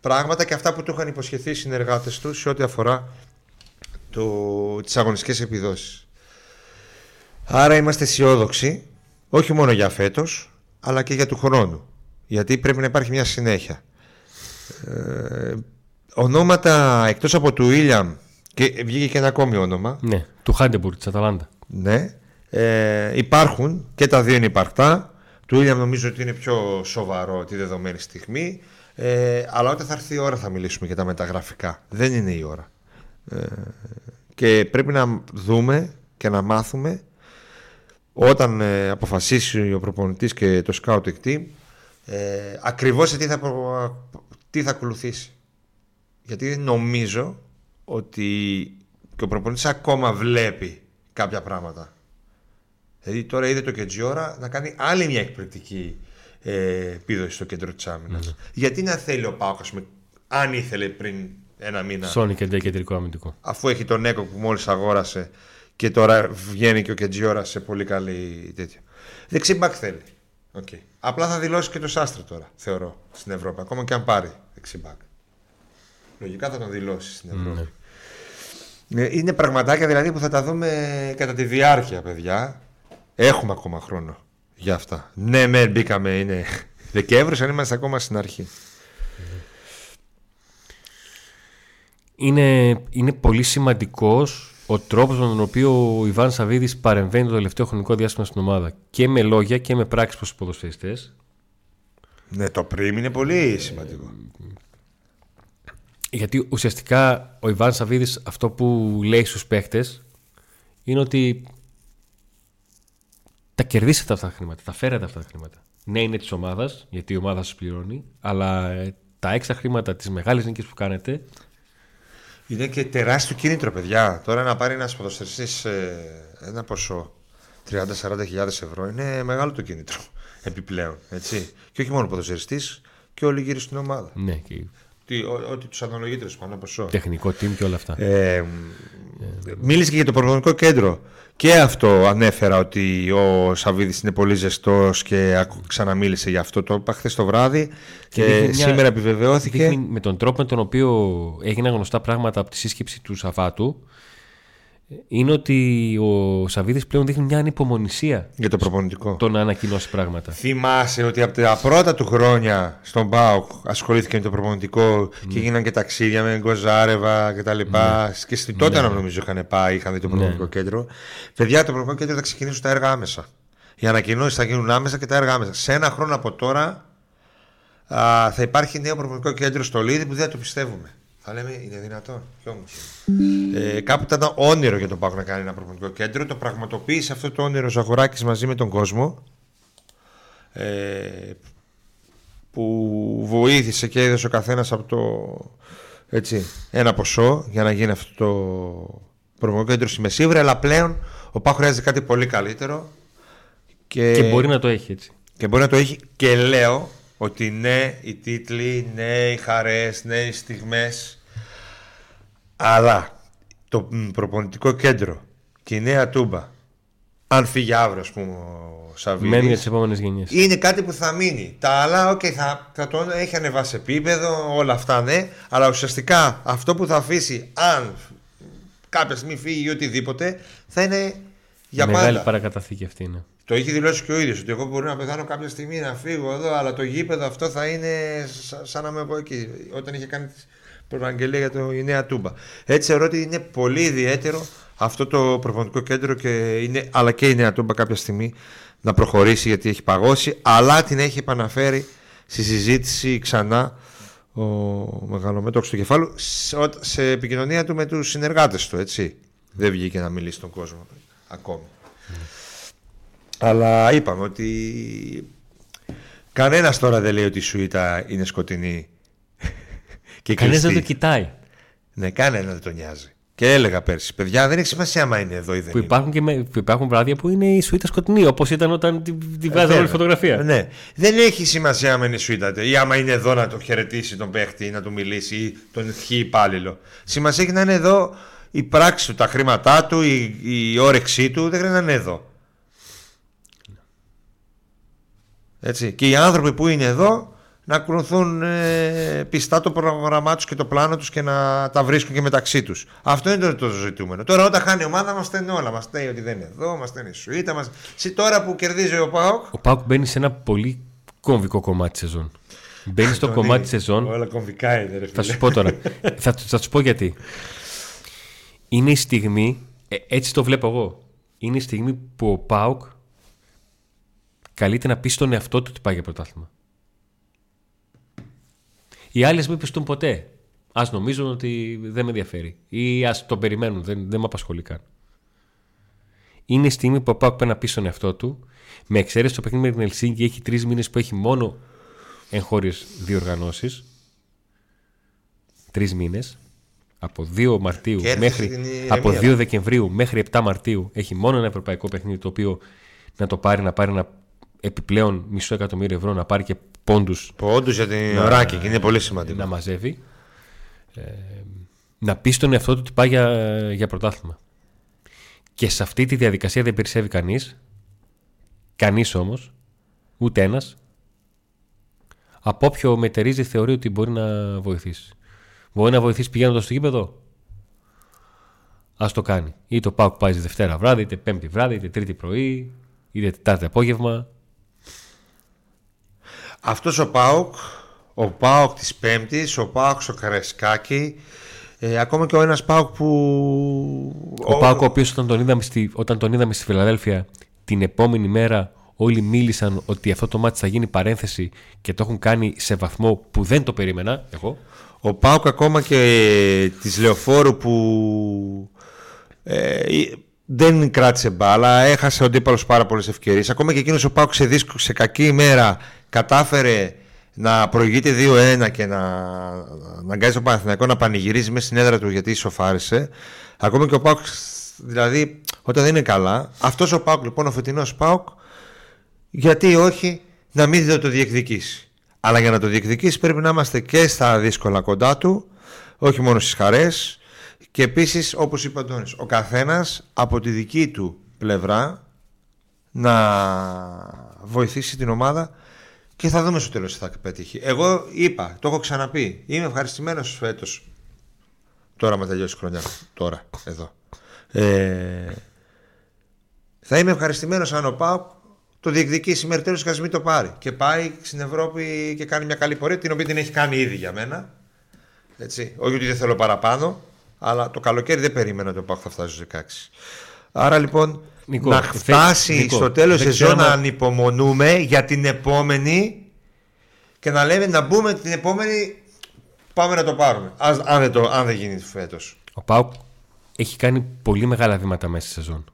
πράγματα και αυτά που του είχαν υποσχεθεί οι συνεργάτες του σε ό,τι αφορά το, τις αγωνιστικές επιδόσεις. Άρα είμαστε αισιόδοξοι, όχι μόνο για φέτος, αλλά και για του χρόνου. Γιατί πρέπει να υπάρχει μια συνέχεια. Ε, ονόματα εκτός από του Ήλιαμ και βγήκε και ένα ακόμη όνομα. Ναι, του Χάντεμπουργκ της Αταλάντα. Ναι, ε, υπάρχουν και τα δύο είναι υπαρκτά. Του Ήλιαμ νομίζω ότι είναι πιο σοβαρό τη δεδομένη στιγμή. Ε, αλλά όταν θα έρθει η ώρα θα μιλήσουμε για τα μεταγραφικά. Δεν είναι η ώρα. Ε, και πρέπει να δούμε και να μάθουμε όταν ε, αποφασίσει ο προπονητής και το scouting team ε, ακριβώς τι θα, τι θα ακολουθήσει. Γιατί νομίζω ότι και ο προπονητής ακόμα βλέπει κάποια πράγματα. Δηλαδή τώρα είδε το Κετζιόρα να κάνει άλλη μια εκπληκτική ε, επίδοση στο κέντρο της άμυνας. Ναι. Γιατί να θέλει ο Πάοκ, αν ήθελε πριν ένα μήνα. Σόνι και κεντρικό αμυντικό. Αφού έχει τον Έκο που μόλις αγόρασε και τώρα βγαίνει και ο Κετζιόρα σε πολύ καλή τέτοια. Δεξί μπακ θέλει. Okay. Απλά θα δηλώσει και το Σάστρο τώρα, θεωρώ, στην Ευρώπη. Ακόμα και αν πάρει δεξί μπακ. Λογικά θα τον δηλώσεις στην Ευρώπη. Mm. Είναι πραγματάκια δηλαδή που θα τα δούμε κατά τη διάρκεια, παιδιά. Έχουμε ακόμα χρόνο για αυτά. Ναι, ναι, μπήκαμε, είναι Δεκέμβρης, αν είμαστε ακόμα στην αρχή. Είναι, είναι πολύ σημαντικός ο τρόπος με τον οποίο ο Ιβάν Σαββίδης παρεμβαίνει το τελευταίο χρονικό διάστημα στην ομάδα και με λόγια και με πράξεις προς τους ποδοσφαιριστές. Ναι, το πριμ είναι πολύ σημαντικό. Γιατί ουσιαστικά ο Ιβάν Σαββίδης αυτό που λέει στους παίχτες είναι ότι τα κερδίσατε αυτά τα χρήματα, τα φέρατε αυτά τα χρήματα. Ναι, είναι της ομάδας, γιατί η ομάδα σας πληρώνει, αλλά ε, τα έξα χρήματα της μεγάλης νίκης που κάνετε είναι και τεράστιο κίνητρο, παιδιά. Τώρα να πάρει ένας ποδοσφαιριστής ε, ένα ποσό 30-40 χιλιάδες ευρώ είναι μεγάλο το κίνητρο επιπλέον. Έτσι. Και όχι μόνο ποδοσφαιριστής και όλοι γύρω στην ομάδα. Ναι, και... Ό,τι τους αναλογείται πάνω ποσό. Τεχνικό team και όλα αυτά. Ε, ε, μίλησε και για το προπονητικό κέντρο. Και αυτό ανέφερα ότι ο Σαββίδης είναι πολύ ζεστός και ξαναμίλησε για αυτό. Το είπα χθες το βράδυ και, σήμερα επιβεβαιώθηκε. με τον τρόπο με τον οποίο έγιναν γνωστά πράγματα από τη σύσκεψη του Σαββάτου είναι ότι ο Σαββίδης πλέον δείχνει μια ανυπομονησία για το προπονητικό. Το να ανακοινώσει πράγματα. Θυμάσαι ότι από τα πρώτα του χρόνια στον Μπάουκ ασχολήθηκε με το προπονητικό και γίνανε και ταξίδια με Γκοζάρεβα κτλ. Ναι. Και στην τότε ναι. νομίζω είχαν πάει, είχαν δει το προπονητικό ναι. κέντρο. Παιδιά, το προπονητικό κέντρο θα ξεκινήσουν τα έργα άμεσα. Οι ανακοινώσεις θα γίνουν άμεσα και τα έργα άμεσα. Σε ένα χρόνο από τώρα α, θα υπάρχει νέο προπονητικό κέντρο στο Λίδι που δεν το πιστεύουμε. Θα λέμε είναι δυνατόν. Κι όμω. Ε, κάπου ήταν όνειρο για τον Πάκο να κάνει ένα προπονητικό κέντρο. Το πραγματοποίησε αυτό το όνειρο Ζαγοράκη μαζί με τον κόσμο. Ε, που βοήθησε και έδωσε ο καθένας από το έτσι, ένα ποσό για να γίνει αυτό το προπονητικό κέντρο στη Μεσίβρη. Αλλά πλέον ο Πάκο χρειάζεται κάτι πολύ καλύτερο. Και, και μπορεί να το έχει έτσι. Και μπορεί να το έχει και λέω ότι ναι οι τίτλοι, ναι οι χαρές, ναι οι στιγμές. Αλλά το προπονητικό κέντρο και η νέα τούμπα αν φύγει αύριο ας πούμε ο Σαββίδης Μένει για τις επόμενες γενιές. Είναι κάτι που θα μείνει. Τα άλλα okay, θα, θα το έχει ανεβάσει επίπεδο Όλα αυτά ναι. Αλλά ουσιαστικά αυτό που θα αφήσει Αν κάποια στιγμή φύγει ή οτιδήποτε Θα είναι για Μεγάλη πάντα. παρακαταθήκη αυτή είναι το έχει δηλώσει και ο ίδιος ότι εγώ μπορεί να πεθάνω κάποια στιγμή να φύγω εδώ, αλλά το γήπεδο αυτό θα είναι σαν να είμαι εγώ εκεί. Όταν είχε κάνει προαγγελία για το η Νέα Τούμπα. Έτσι θεωρώ ότι είναι πολύ ιδιαίτερο αυτό το προπονητικό κέντρο και είναι, αλλά και η Νέα Τούμπα κάποια στιγμή να προχωρήσει γιατί έχει παγώσει, αλλά την έχει επαναφέρει στη συζήτηση ξανά ο μεγαλομέτωχος του κεφάλου σε επικοινωνία του με τους συνεργάτες του, έτσι. Δεν βγήκε να μιλήσει στον κόσμο ακόμη. Αλλά είπαμε ότι κανένας τώρα δεν λέει ότι η Σουήτα είναι σκοτεινή. και Κανένας δεν το κοιτάει. Ναι, κανένα δεν τον νοιάζει. Και έλεγα πέρσι, παιδιά, δεν έχει σημασία άμα είναι εδώ ή δεν που υπάρχουν, Και με, που υπάρχουν βράδια που είναι η σουίτα σκοτεινή, όπως ήταν όταν τη, τη βγάζαμε όλη φωτογραφία. Ναι. Δεν έχει σημασία άμα είναι η σουίτα ή άμα είναι εδώ να το χαιρετήσει τον παίχτη ή να του μιλήσει ή τον ευχή υπάλληλο. Σημασία έχει να είναι εδώ η πράξη του, τα χρήματά του, η, η όρεξή του, δεν χρειάζεται να είναι εδώ. Έτσι. Και οι άνθρωποι που είναι εδώ να ακολουθούν ε, πιστά το πρόγραμμά τους και το πλάνο τους και να τα βρίσκουν και μεταξύ τους. Αυτό είναι το, ζητούμενο. Τώρα, όταν χάνει η ομάδα, μας στέλνει όλα. Μας λέει ότι δεν είναι εδώ, μας στέλνει η σουίτα. Μας... τώρα που κερδίζει ο Πάοκ. Ο Πάοκ μπαίνει σε ένα πολύ κομβικό κομμάτι της σεζόν. Μπαίνει στο κομμάτι της σεζόν. Όλα κομβικά είναι, ρε Θα σου πω τώρα. θα, θα σου πω γιατί. Είναι η στιγμή, ε, έτσι το βλέπω εγώ. Είναι η στιγμή που ο Πάοκ καλείται να πει στον εαυτό του ότι πάει για πρωτάθλημα. Οι άλλες μην πιστούν ποτέ. Α νομίζουν ότι δεν με ενδιαφέρει. Ή ας το περιμένουν, δεν, δεν με απασχολεί καν. Είναι η στιγμή που ο Πάουκ πάει να πει στον εαυτό του, με εξαίρεση το παιχνίδι με την Ελσίνκη, έχει τρεις μήνες που έχει μόνο εγχώριες διοργανώσεις. Τρεις μήνες. Από 2 Μαρτίου μέχρι. Από 2 Δεκεμβρίου μέχρι 7 Μαρτίου έχει μόνο ένα ευρωπαϊκό παιχνίδι το οποίο να το πάρει, να πάρει ένα επιπλέον μισό εκατομμύριο ευρώ, να πάρει και πόντους. Πόντους για την ωράκι και είναι πολύ σημαντικό. Να μαζεύει. Ε, να πει στον εαυτό του ότι πάει για, για πρωτάθλημα. Και σε αυτή τη διαδικασία δεν περισσεύει κανείς. Κανείς όμως. Ούτε ένας. Από όποιο μετερίζει θεωρεί ότι μπορεί να βοηθήσει. Μπορεί να βοηθήσει πηγαίνοντας στο γήπεδο; Α το κάνει. Ή το πάω πάει Δευτέρα βράδυ, είτε Πέμπτη βράδυ, είτε Τρίτη πρωί, είτε Τετάρτη απόγευμα. Αυτός ο Πάουκ, ο Πάουκ της Πέμπτης, ο Πάουκ στο Καρεσκάκι, ε, ακόμα και ο ένας Πάουκ που... Ο, ο... Πάουκ ο οποίος όταν τον, είδαμε στη, όταν τον είδαμε στη Φιλαδέλφια την επόμενη μέρα όλοι μίλησαν ότι αυτό το μάτι θα γίνει παρένθεση και το έχουν κάνει σε βαθμό που δεν το περίμενα εγώ. Ο Πάουκ ακόμα και της Λεωφόρου που ε, δεν κράτησε μπάλα, έχασε ο αντίπαλος πάρα πολλές ευκαιρίες. Ακόμα και εκείνος ο Πάουκ σε, σε κακή ημέρα κατάφερε να προηγείται 2-1 και να, να αγκάζει τον Παναθηναϊκό να πανηγυρίζει μέσα στην έδρα του γιατί ισοφάρισε. Ακόμα και ο Πάουκ, δηλαδή, όταν δεν είναι καλά, αυτός ο Πάουκ λοιπόν, ο φετινός Πάουκ, γιατί όχι να μην το διεκδικήσει. Αλλά για να το διεκδικήσει πρέπει να είμαστε και στα δύσκολα κοντά του, όχι μόνο στις χαρές. Και επίσης, όπως είπε ο Αντώνης, ο καθένας από τη δική του πλευρά να βοηθήσει την ομάδα και θα δούμε στο τέλος τι θα πετύχει. Εγώ είπα, το έχω ξαναπεί, είμαι ευχαριστημένος φέτος. Τώρα με τελειώσει η χρονιά. Τώρα, εδώ. Ε, θα είμαι ευχαριστημένος αν ο Πάουκ το διεκδικήσει μέχρι τέλος και μην το πάρει. Και πάει στην Ευρώπη και κάνει μια καλή πορεία, την οποία την έχει κάνει ήδη για μένα. Έτσι. Όχι ότι δεν θέλω παραπάνω, αλλά το καλοκαίρι δεν περίμενα ότι ο Πάουκ θα φτάσει στους 16. Άρα λοιπόν Νικό, να φτάσει Νικό, στο τέλος της σεζόν να ανυπομονούμε για την επόμενη και να λέμε να μπούμε την επόμενη πάμε να το πάρουμε. Αν δεν, το, αν δεν γίνει φέτος. Ο Πάουκ έχει κάνει πολύ μεγάλα βήματα μέσα στη σεζόν.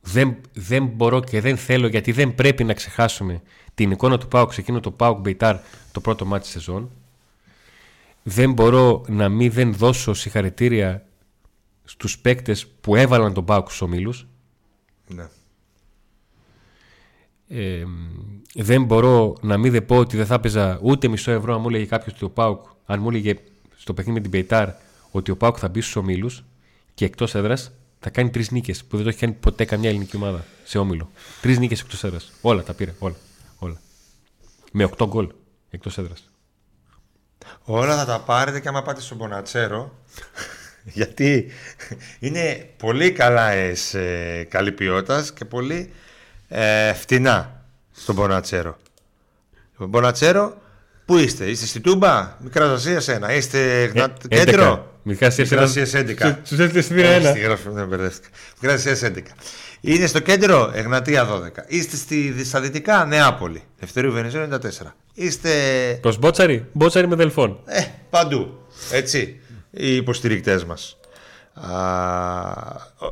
Δεν, δεν μπορώ και δεν θέλω γιατί δεν πρέπει να ξεχάσουμε την εικόνα του Πάουκ. Σε εκείνο το Πάουκ Μπεϊτάρ το πρώτο μάτι της σεζόν. Δεν μπορώ να μην δεν δώσω συγχαρητήρια στους παίκτες που έβαλαν τον Πάουκ στους ομίλους ναι. Ε, δεν μπορώ να μην δε πω ότι δεν θα έπαιζα ούτε μισό ευρώ αν μου έλεγε κάποιος ότι ο Πάουκ, αν μου έλεγε στο παιχνίδι με την Πεϊτάρ ότι ο Πάουκ θα μπει στους ομίλους και εκτός έδρας θα κάνει τρεις νίκες που δεν το έχει κάνει ποτέ καμιά ελληνική ομάδα σε όμιλο. Τρεις νίκες εκτός έδρας. Όλα τα πήρε. Όλα. όλα. Με οκτώ γκολ εκτός έδρας. Όλα θα τα πάρετε και άμα πάτε στον Πονατσέρο γιατί είναι πολύ καλά ες, καλή ποιότητας και πολύ ε, φτηνά στον Μπονατσέρο. Μπονατσέρο, πού είστε, είστε στη Τούμπα, Μικρά Ασία σένα, είστε ε, κέντρο; Μικρά Ασία 11. Του έστειλε στη μοίρα 1. Μικρά Ασία 11. Είναι στο κέντρο, Εγνατία 12. Είστε στη, στα δυτικά, Νεάπολη. Δευτερίου Βενεζέλου 94. Είστε. Προς Μπότσαρη, Μπότσαρη με δελφόν. Ε, παντού. Έτσι οι υποστηρικτές μας.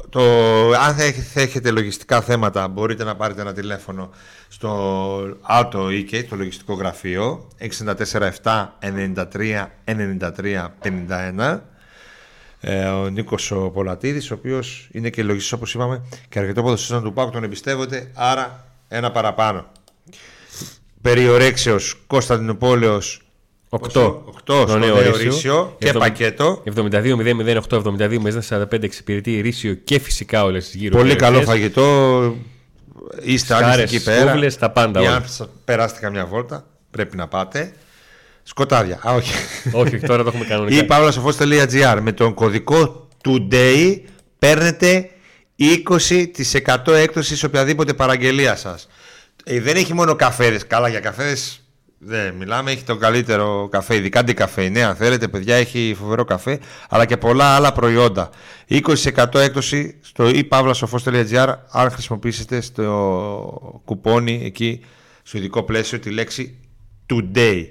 το, αν θα έχετε λογιστικά θέματα μπορείτε να πάρετε ένα τηλέφωνο στο Auto EK, το λογιστικό γραφείο 647 93 93 51 ο Νίκος ο Πολατίδης, ο οποίος είναι και λογιστής όπως είπαμε και αρκετό ποδοσφαιριστής του Πάκου, τον εμπιστεύονται. Άρα ένα παραπάνω. Περιορέξεως Κωνσταντινούπολεως 8, 8 στο νέο Ρήσιο και 70, πακέτο. 72-008-72-45 εξυπηρετεί Ρήσιο και φυσικά όλες τις γύρω. Πολύ καλό φαγητό. Είστε άλλοι εκεί πέρα. Σκάρες, τα πάντα. Για αν περάσετε καμιά βόλτα, πρέπει να πάτε. Σκοτάδια. Α, όχι. όχι, τώρα το έχουμε κανονικά. Ή παύλασοφός.gr με τον κωδικό Today παίρνετε 20% έκπτωση σε οποιαδήποτε παραγγελία σας. Ε, δεν έχει μόνο καφέδες. Καλά για καφέδες δεν μιλάμε, έχει το καλύτερο καφέ, ειδικά Ναι, αν θέλετε, παιδιά, έχει φοβερό καφέ, αλλά και πολλά άλλα προϊόντα. 20% έκπτωση στο ePavlasofos.gr αν χρησιμοποιήσετε στο κουπόνι εκεί, στο ειδικό πλαίσιο, τη λέξη Today.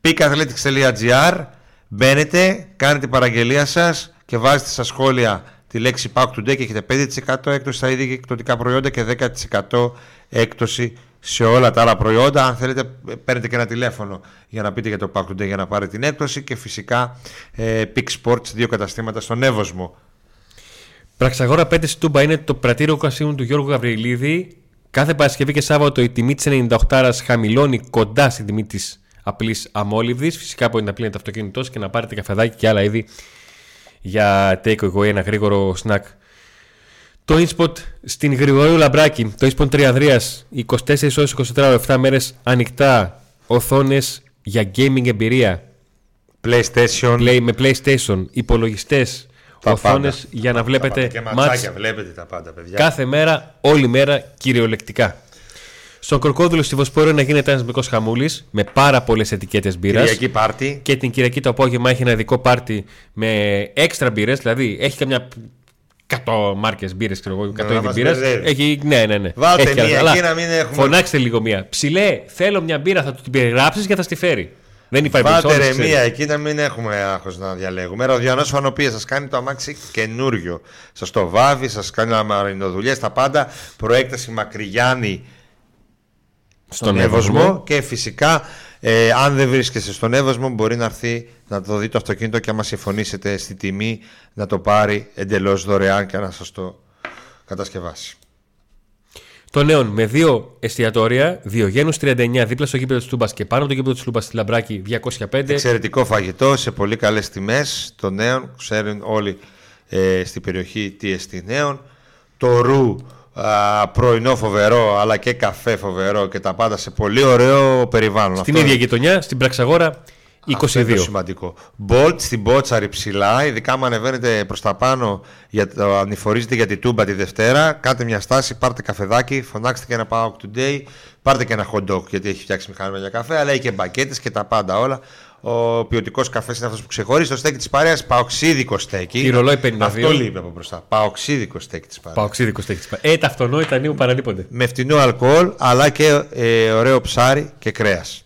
peakathletics.gr Μπαίνετε, κάνετε την παραγγελία σας και βάζετε στα σχόλια τη λέξη Pack Today και έχετε 5% έκπτωση στα ίδια εκπτωτικά προϊόντα και 10% έκπτωση σε όλα τα άλλα προϊόντα. Αν θέλετε, παίρνετε και ένα τηλέφωνο για να πείτε για το Pack Today για να πάρετε την έκπτωση και φυσικά ε, Peak Sports, δύο καταστήματα στον Εύωσμο. Πραξαγόρα 5 Στούμπα είναι το πρατήριο κασίμου του Γιώργου Γαβριλίδη. Κάθε Παρασκευή και Σάββατο η τιμή της 98 χαμηλώνει κοντά στην τιμή της απλής αμόλυβδης. Φυσικά μπορείτε να πλύνετε αυτοκίνητό και να πάρετε καφεδάκι και άλλα είδη για take away, ένα γρήγορο snack το InSpot στην Γρηγορίου Λαμπράκη, το InSpot Τριαδρία, 24 ώρες 24 7 μέρες ανοιχτά, οθόνες για gaming εμπειρία. PlayStation. Play, με PlayStation, υπολογιστές, οθόνες για να βλέπετε και ματσάκια, βλέπετε τα πάντα, παιδιά. Κάθε μέρα, όλη μέρα, κυριολεκτικά. Στον Κροκόδουλο στη Βοσπόρο να γίνεται ένας μικρός χαμούλης με πάρα πολλές ετικέτες μπύρας. Κυριακή πάρτι. Και την Κυριακή το απόγευμα έχει ένα ειδικό πάρτι με έξτρα μπύρες. Δηλαδή έχει καμιά 100 μάρκες μπύρες, ξέρω εγώ, 100 είδη μπύρε. Έχει, ναι, ναι, ναι. Βάλτε Έχει μία εκεί να μην έχουμε. Φωνάξτε λίγο μία. Ψηλέ, θέλω μια μπύρα, θα του την περιγράψεις και θα στη φέρει. Δεν υπάρχει Βάλτε ρε μία εκεί να μην έχουμε άγχος να διαλέγουμε. Ροδιανός Φανοπία σας κάνει το αμάξι καινούριο. Σας το βάβει, σας κάνει αμαρινοδουλειέ, τα πάντα. Προέκταση Μακριγιάννη στον Εύωσμο και φυσικά ε, αν δεν βρίσκεσαι στον Εύωσμο μπορεί να έρθει να το δει το αυτοκίνητο και άμα συμφωνήσετε στη τιμή να το πάρει εντελώς δωρεάν και να σας το κατασκευάσει. Το νέο με δύο εστιατόρια, Διογένου 39 δίπλα στο γήπεδο της Τούμπα και πάνω το γήπεδο της Τούμπα στη Λαμπράκη 205. Εξαιρετικό φαγητό σε πολύ καλές τιμές. Το νέο, ξέρουν όλοι ε, στην περιοχή τι εστί νέων. Το ρου α, πρωινό φοβερό, αλλά και καφέ φοβερό και τα πάντα σε πολύ ωραίο περιβάλλον. Στην ίδια γειτονιά, στην Πραξαγόρα 22. Αυτό είναι σημαντικό. Μπολτ στην Μπότσαρη ψηλά, ειδικά αν ανεβαίνετε προς τα πάνω, για το, ανηφορίζετε για την Τούμπα τη Δευτέρα. Κάντε μια στάση, πάρτε καφεδάκι, φωνάξτε και ένα PAOK Today, πάρτε και ένα hot dog γιατί έχει φτιάξει μηχάνημα για καφέ, αλλά έχει και μπακέτες και τα πάντα όλα. Ο ποιοτικός καφές είναι αυτός που ξεχωρίζει. Το στέκι της παρέας, παοξίδικο στέκι. Η ρολόι 52. Αυτό λείπει από μπροστά. Παοξίδικο στέκι της παρέας. Παοξίδικο στέκι της παρέας. Ε, τα αυτονόητα νέου παραλείπονται. Με φτηνό αλκοόλ, αλλά και ε, ωραίο ψάρι και κρέας.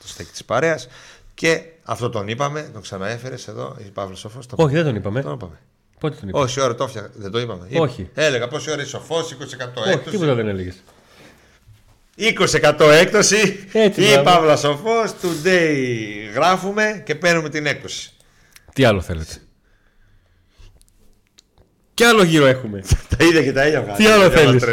Το στέκι της παρέας. Και αυτό τον είπαμε, τον ξαναέφερες εδώ, η Παύλος Σοφός. Όχι, δεν τον είπαμε. Τον είπαμε. Πότε τον είπαμε; Όση ώρα το δεν το είπαμε. Όχι. Έλεγα πόση ώρα είσαι σοφός, 20% έκπτωση. Όχι, τίποτα δεν έλεγες. 20% έκπτωση Έτσι, ή Παύλας Σοφό, today γράφουμε και παίρνουμε την έκπτωση. Τι άλλο θέλετε; Τι άλλο γύρω έχουμε. τα ίδια και τα ίδια βγάζει. Τι άλλο θέλεις;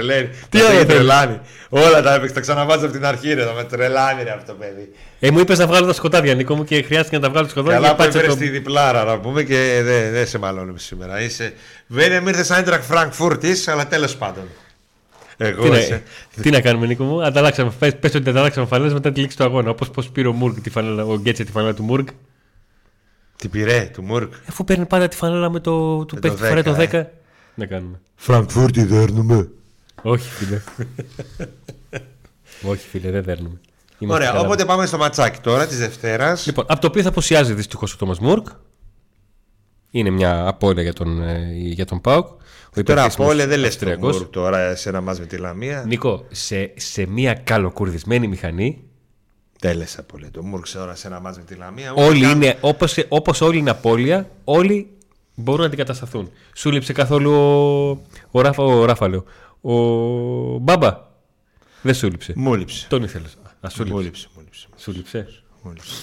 Τι άλλο τρελάνει. Όλα τα έπαιξε. Τα ξαναβάζω από την αρχή. Ρε, με τρελάνει ρε, αυτό το παιδί. Ε, μου είπες να βγάλω τα σκοτάδια, Νίκο μου, και χρειάστηκε να τα βγάλω σκοτάδια. Καλά, που έφερε το... τη διπλάρα να πούμε και δεν δε σε μαλώνουμε σήμερα. Είσαι. Βένε ήρθες σαν έντρακ Φραγκφούρτη, αλλά τέλος πάντων. Εγώ τι, να, τι να κάνουμε, Νίκο μου; Ανταλλάξαμε, πες, πες ότι ανταλλάξαμε φανέλες μετά τη λήξη του αγώνα. Όπως πώς πήρε ο Μουργκ τη φανέλα, ο Γκέτσε τη φανέλα του Μουργκ. Τι πήρε, του Μουργκ. Αφού παίρνει πάντα τη φανέλα με το. του παίχτη φορέ το 10. Ε. Να κάνουμε. Φραγκφούρτη δέρνουμε. Όχι, φίλε. Όχι, φίλε, δεν δέρνουμε. Είμαστε Ωραία, οπότε πάμε στο ματσάκι τώρα της Δευτέρας. Λοιπόν, από το οποίο θα αποσιάζει δυστυχώς ο Τόμας Μουρκ. Είναι μια απώλεια για τον, ε, για τον Πάουκ. Τώρα απώλεια δεν λες το τώρα σε ένα μα με τη Λαμία. Νίκο, σε, σε μια καλοκουρδισμένη μηχανή. Δεν λες απώλεια. Το Μουρκ σε ώρα σε ένα μα με τη Λαμία. Όλοι είναι, όπως, όπως όλοι είναι απώλεια, όλοι μπορούν να αντικατασταθούν. Σου λείψε καθόλου ο, ο, Ράφα, ο Ράφα, λέω. Ο Μπάμπα. Δεν σου λείψε. Μου λείψε. Τον ήθελες. Α, σου Μου λείψε. λείψε. Μου λείψε. Σου λείψε. Μου λείψε.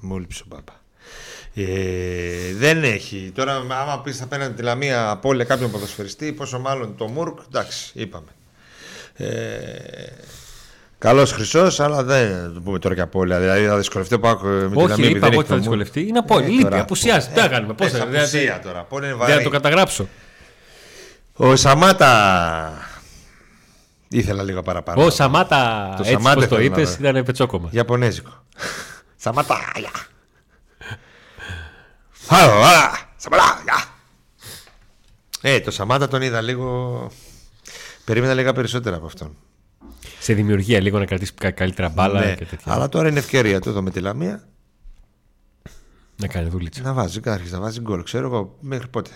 Μου λείψε ο Μπάμπα. Ε, δεν έχει. Τώρα, άμα πεις θα παίρνει τη Λαμία απώλεια κάποιον ποδοσφαιριστή, πόσο μάλλον το Μουρκ, εντάξει, είπαμε. Ε, Καλός χρυσός, αλλά δεν το πούμε τώρα και απώλεια. Δηλαδή θα δυσκολευτεί ο Πάκο με τη Όχι, Λαμία. είπα εγώ ότι θα δυσκολευτεί. Είναι απόλυτη. Ε, Λείπει, τώρα, απουσιάζει. Τι να κάνουμε. Πώς Πώς θα απουσία τώρα. Πού είναι Δεν βαρύ. θα το καταγράψω. Ο Σαμάτα ήθελα λίγο παραπάνω. Ο Σαμάτα, Το έτσι Σαμάτα όπως το ήθελα να είπες, δω. ήταν πετσόκομα. Ιαπωνέζικο. Σαματάγια. Άρα, Σαματάγια. Ε, το Σαμάτα τον είδα λίγο. Περίμενα λίγα περισσότερα από αυτόν. Σε δημιουργία λίγο να κρατήσει κα- καλύτερα μπάλα Ναι, και τέτοια. Αλλά τώρα είναι ευκαιρία του εδώ με τη Λαμία Να κάνει δουλίτσα. να βάζει, να αρχίσει να βάζει γκολ. Ξέρω εγώ μέχρι πότε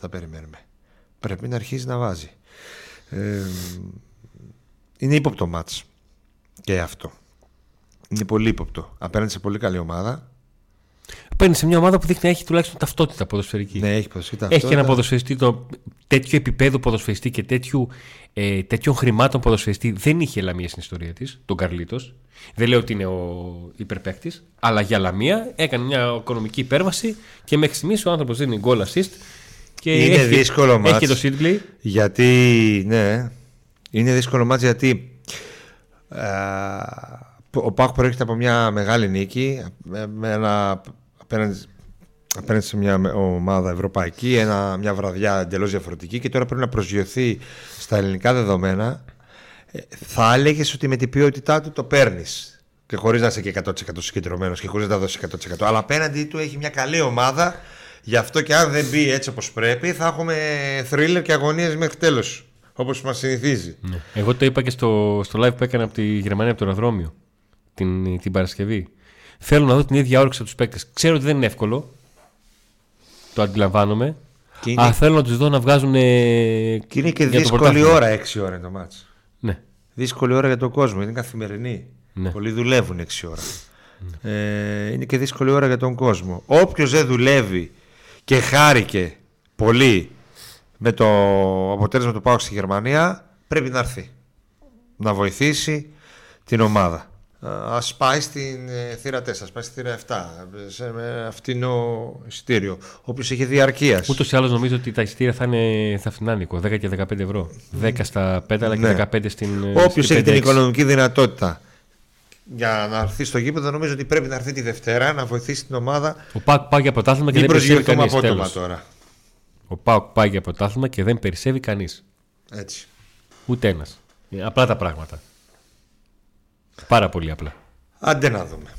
θα περιμένουμε. Πρέπει να αρχίσει να βάζει. Ε, είναι ύποπτο μάτς και αυτό. Είναι πολύ ύποπτο. Απέναντι σε πολύ καλή ομάδα. Παίρνει σε μια ομάδα που δείχνει να έχει τουλάχιστον ταυτότητα ποδοσφαιρική. Ναι, έχει ποδοσφαιρική Έχει και ένα ταυτότητα. ποδοσφαιριστή το, τέτοιο επίπεδο ποδοσφαιριστή και τέτοιου, ε, τέτοιων χρημάτων ποδοσφαιριστή δεν είχε η Λαμία στην ιστορία της, τον Καρλίτος. Δεν λέω ότι είναι ο υπερπαίκτης, αλλά για Λαμία έκανε μια οικονομική υπέρβαση και μέχρι στιγμής ο άνθρωπος δίνει γκολ assist. Και Είναι έχει, δύσκολο Έχει μάτς. και το Σίτλι. Γιατί, ναι, είναι δύσκολο μάτς γιατί ε, ο Πάκ προέρχεται από μια μεγάλη νίκη με, με ένα, απέναντι, απέναντι σε μια ομάδα ευρωπαϊκή, ένα, μια βραδιά εντελώς διαφορετική και τώρα πρέπει να προσγειωθεί στα ελληνικά δεδομένα. Ε, θα έλεγες ότι με την ποιότητά του το παίρνεις. Και χωρίς να είσαι και 100% συγκεντρωμένος και χωρίς να τα δώσει 100%. Αλλά απέναντι του έχει μια καλή ομάδα. Γι' αυτό και αν δεν μπει έτσι όπως πρέπει, θα έχουμε θρίλερ και αγωνίες μέχρι τέλος. Όπως μας συνηθίζει. Ναι. Εγώ το είπα και στο, στο live που έκανα από τη Γερμανία από το αεροδρόμιο την, την Παρασκευή. Θέλω να δω την ίδια όρεξη από τους παίκτες. Ξέρω ότι δεν είναι εύκολο. Το αντιλαμβάνομαι. Και είναι, Αλλά θέλω να τους δω να βγάζουν. ε, και, είναι και για το δύσκολη πρωτάθλημα. ώρα 6 ώρα είναι το μάτς. Ναι. Δύσκολη ώρα για τον κόσμο. Είναι καθημερινή. Ναι. Πολλοί δουλεύουν 6 ώρα. Ε, είναι και δύσκολη ώρα για τον κόσμο. Όποιος δεν δουλεύει και χάρηκε πολύ με το αποτέλεσμα του Πάου στη Γερμανία, πρέπει να έρθει να βοηθήσει την ομάδα. Α πάει στην ε, θύρα 4, ας πάει στη θύρα 7, σε με αυτινό εισιτήριο. Όποιος έχει διαρκείας. Ούτως ή άλλως νομίζω ότι τα εισιτήρια θα είναι θα φθηνά, Νίκο. 10 και 15 ευρώ. 10 στα 5 αλλά Ναι. και 15 στην. Όποιος στην έχει την 5-6. οικονομική δυνατότητα για να έρθει στο γήπεδο, νομίζω ότι πρέπει να έρθει τη Δευτέρα να βοηθήσει την ομάδα. Ο Πάουκ πάει για πρωτάθλημα και Μην δεν περισσεύει προσγειωθούμε κανείς. απότομα τώρα. Ο Πάουκ πάει για πρωτάθλημα και δεν περισσεύει κανείς. Έτσι. Ούτε ένας. Απλά τα πράγματα. Πάρα πολύ απλά. Άντε να δούμε.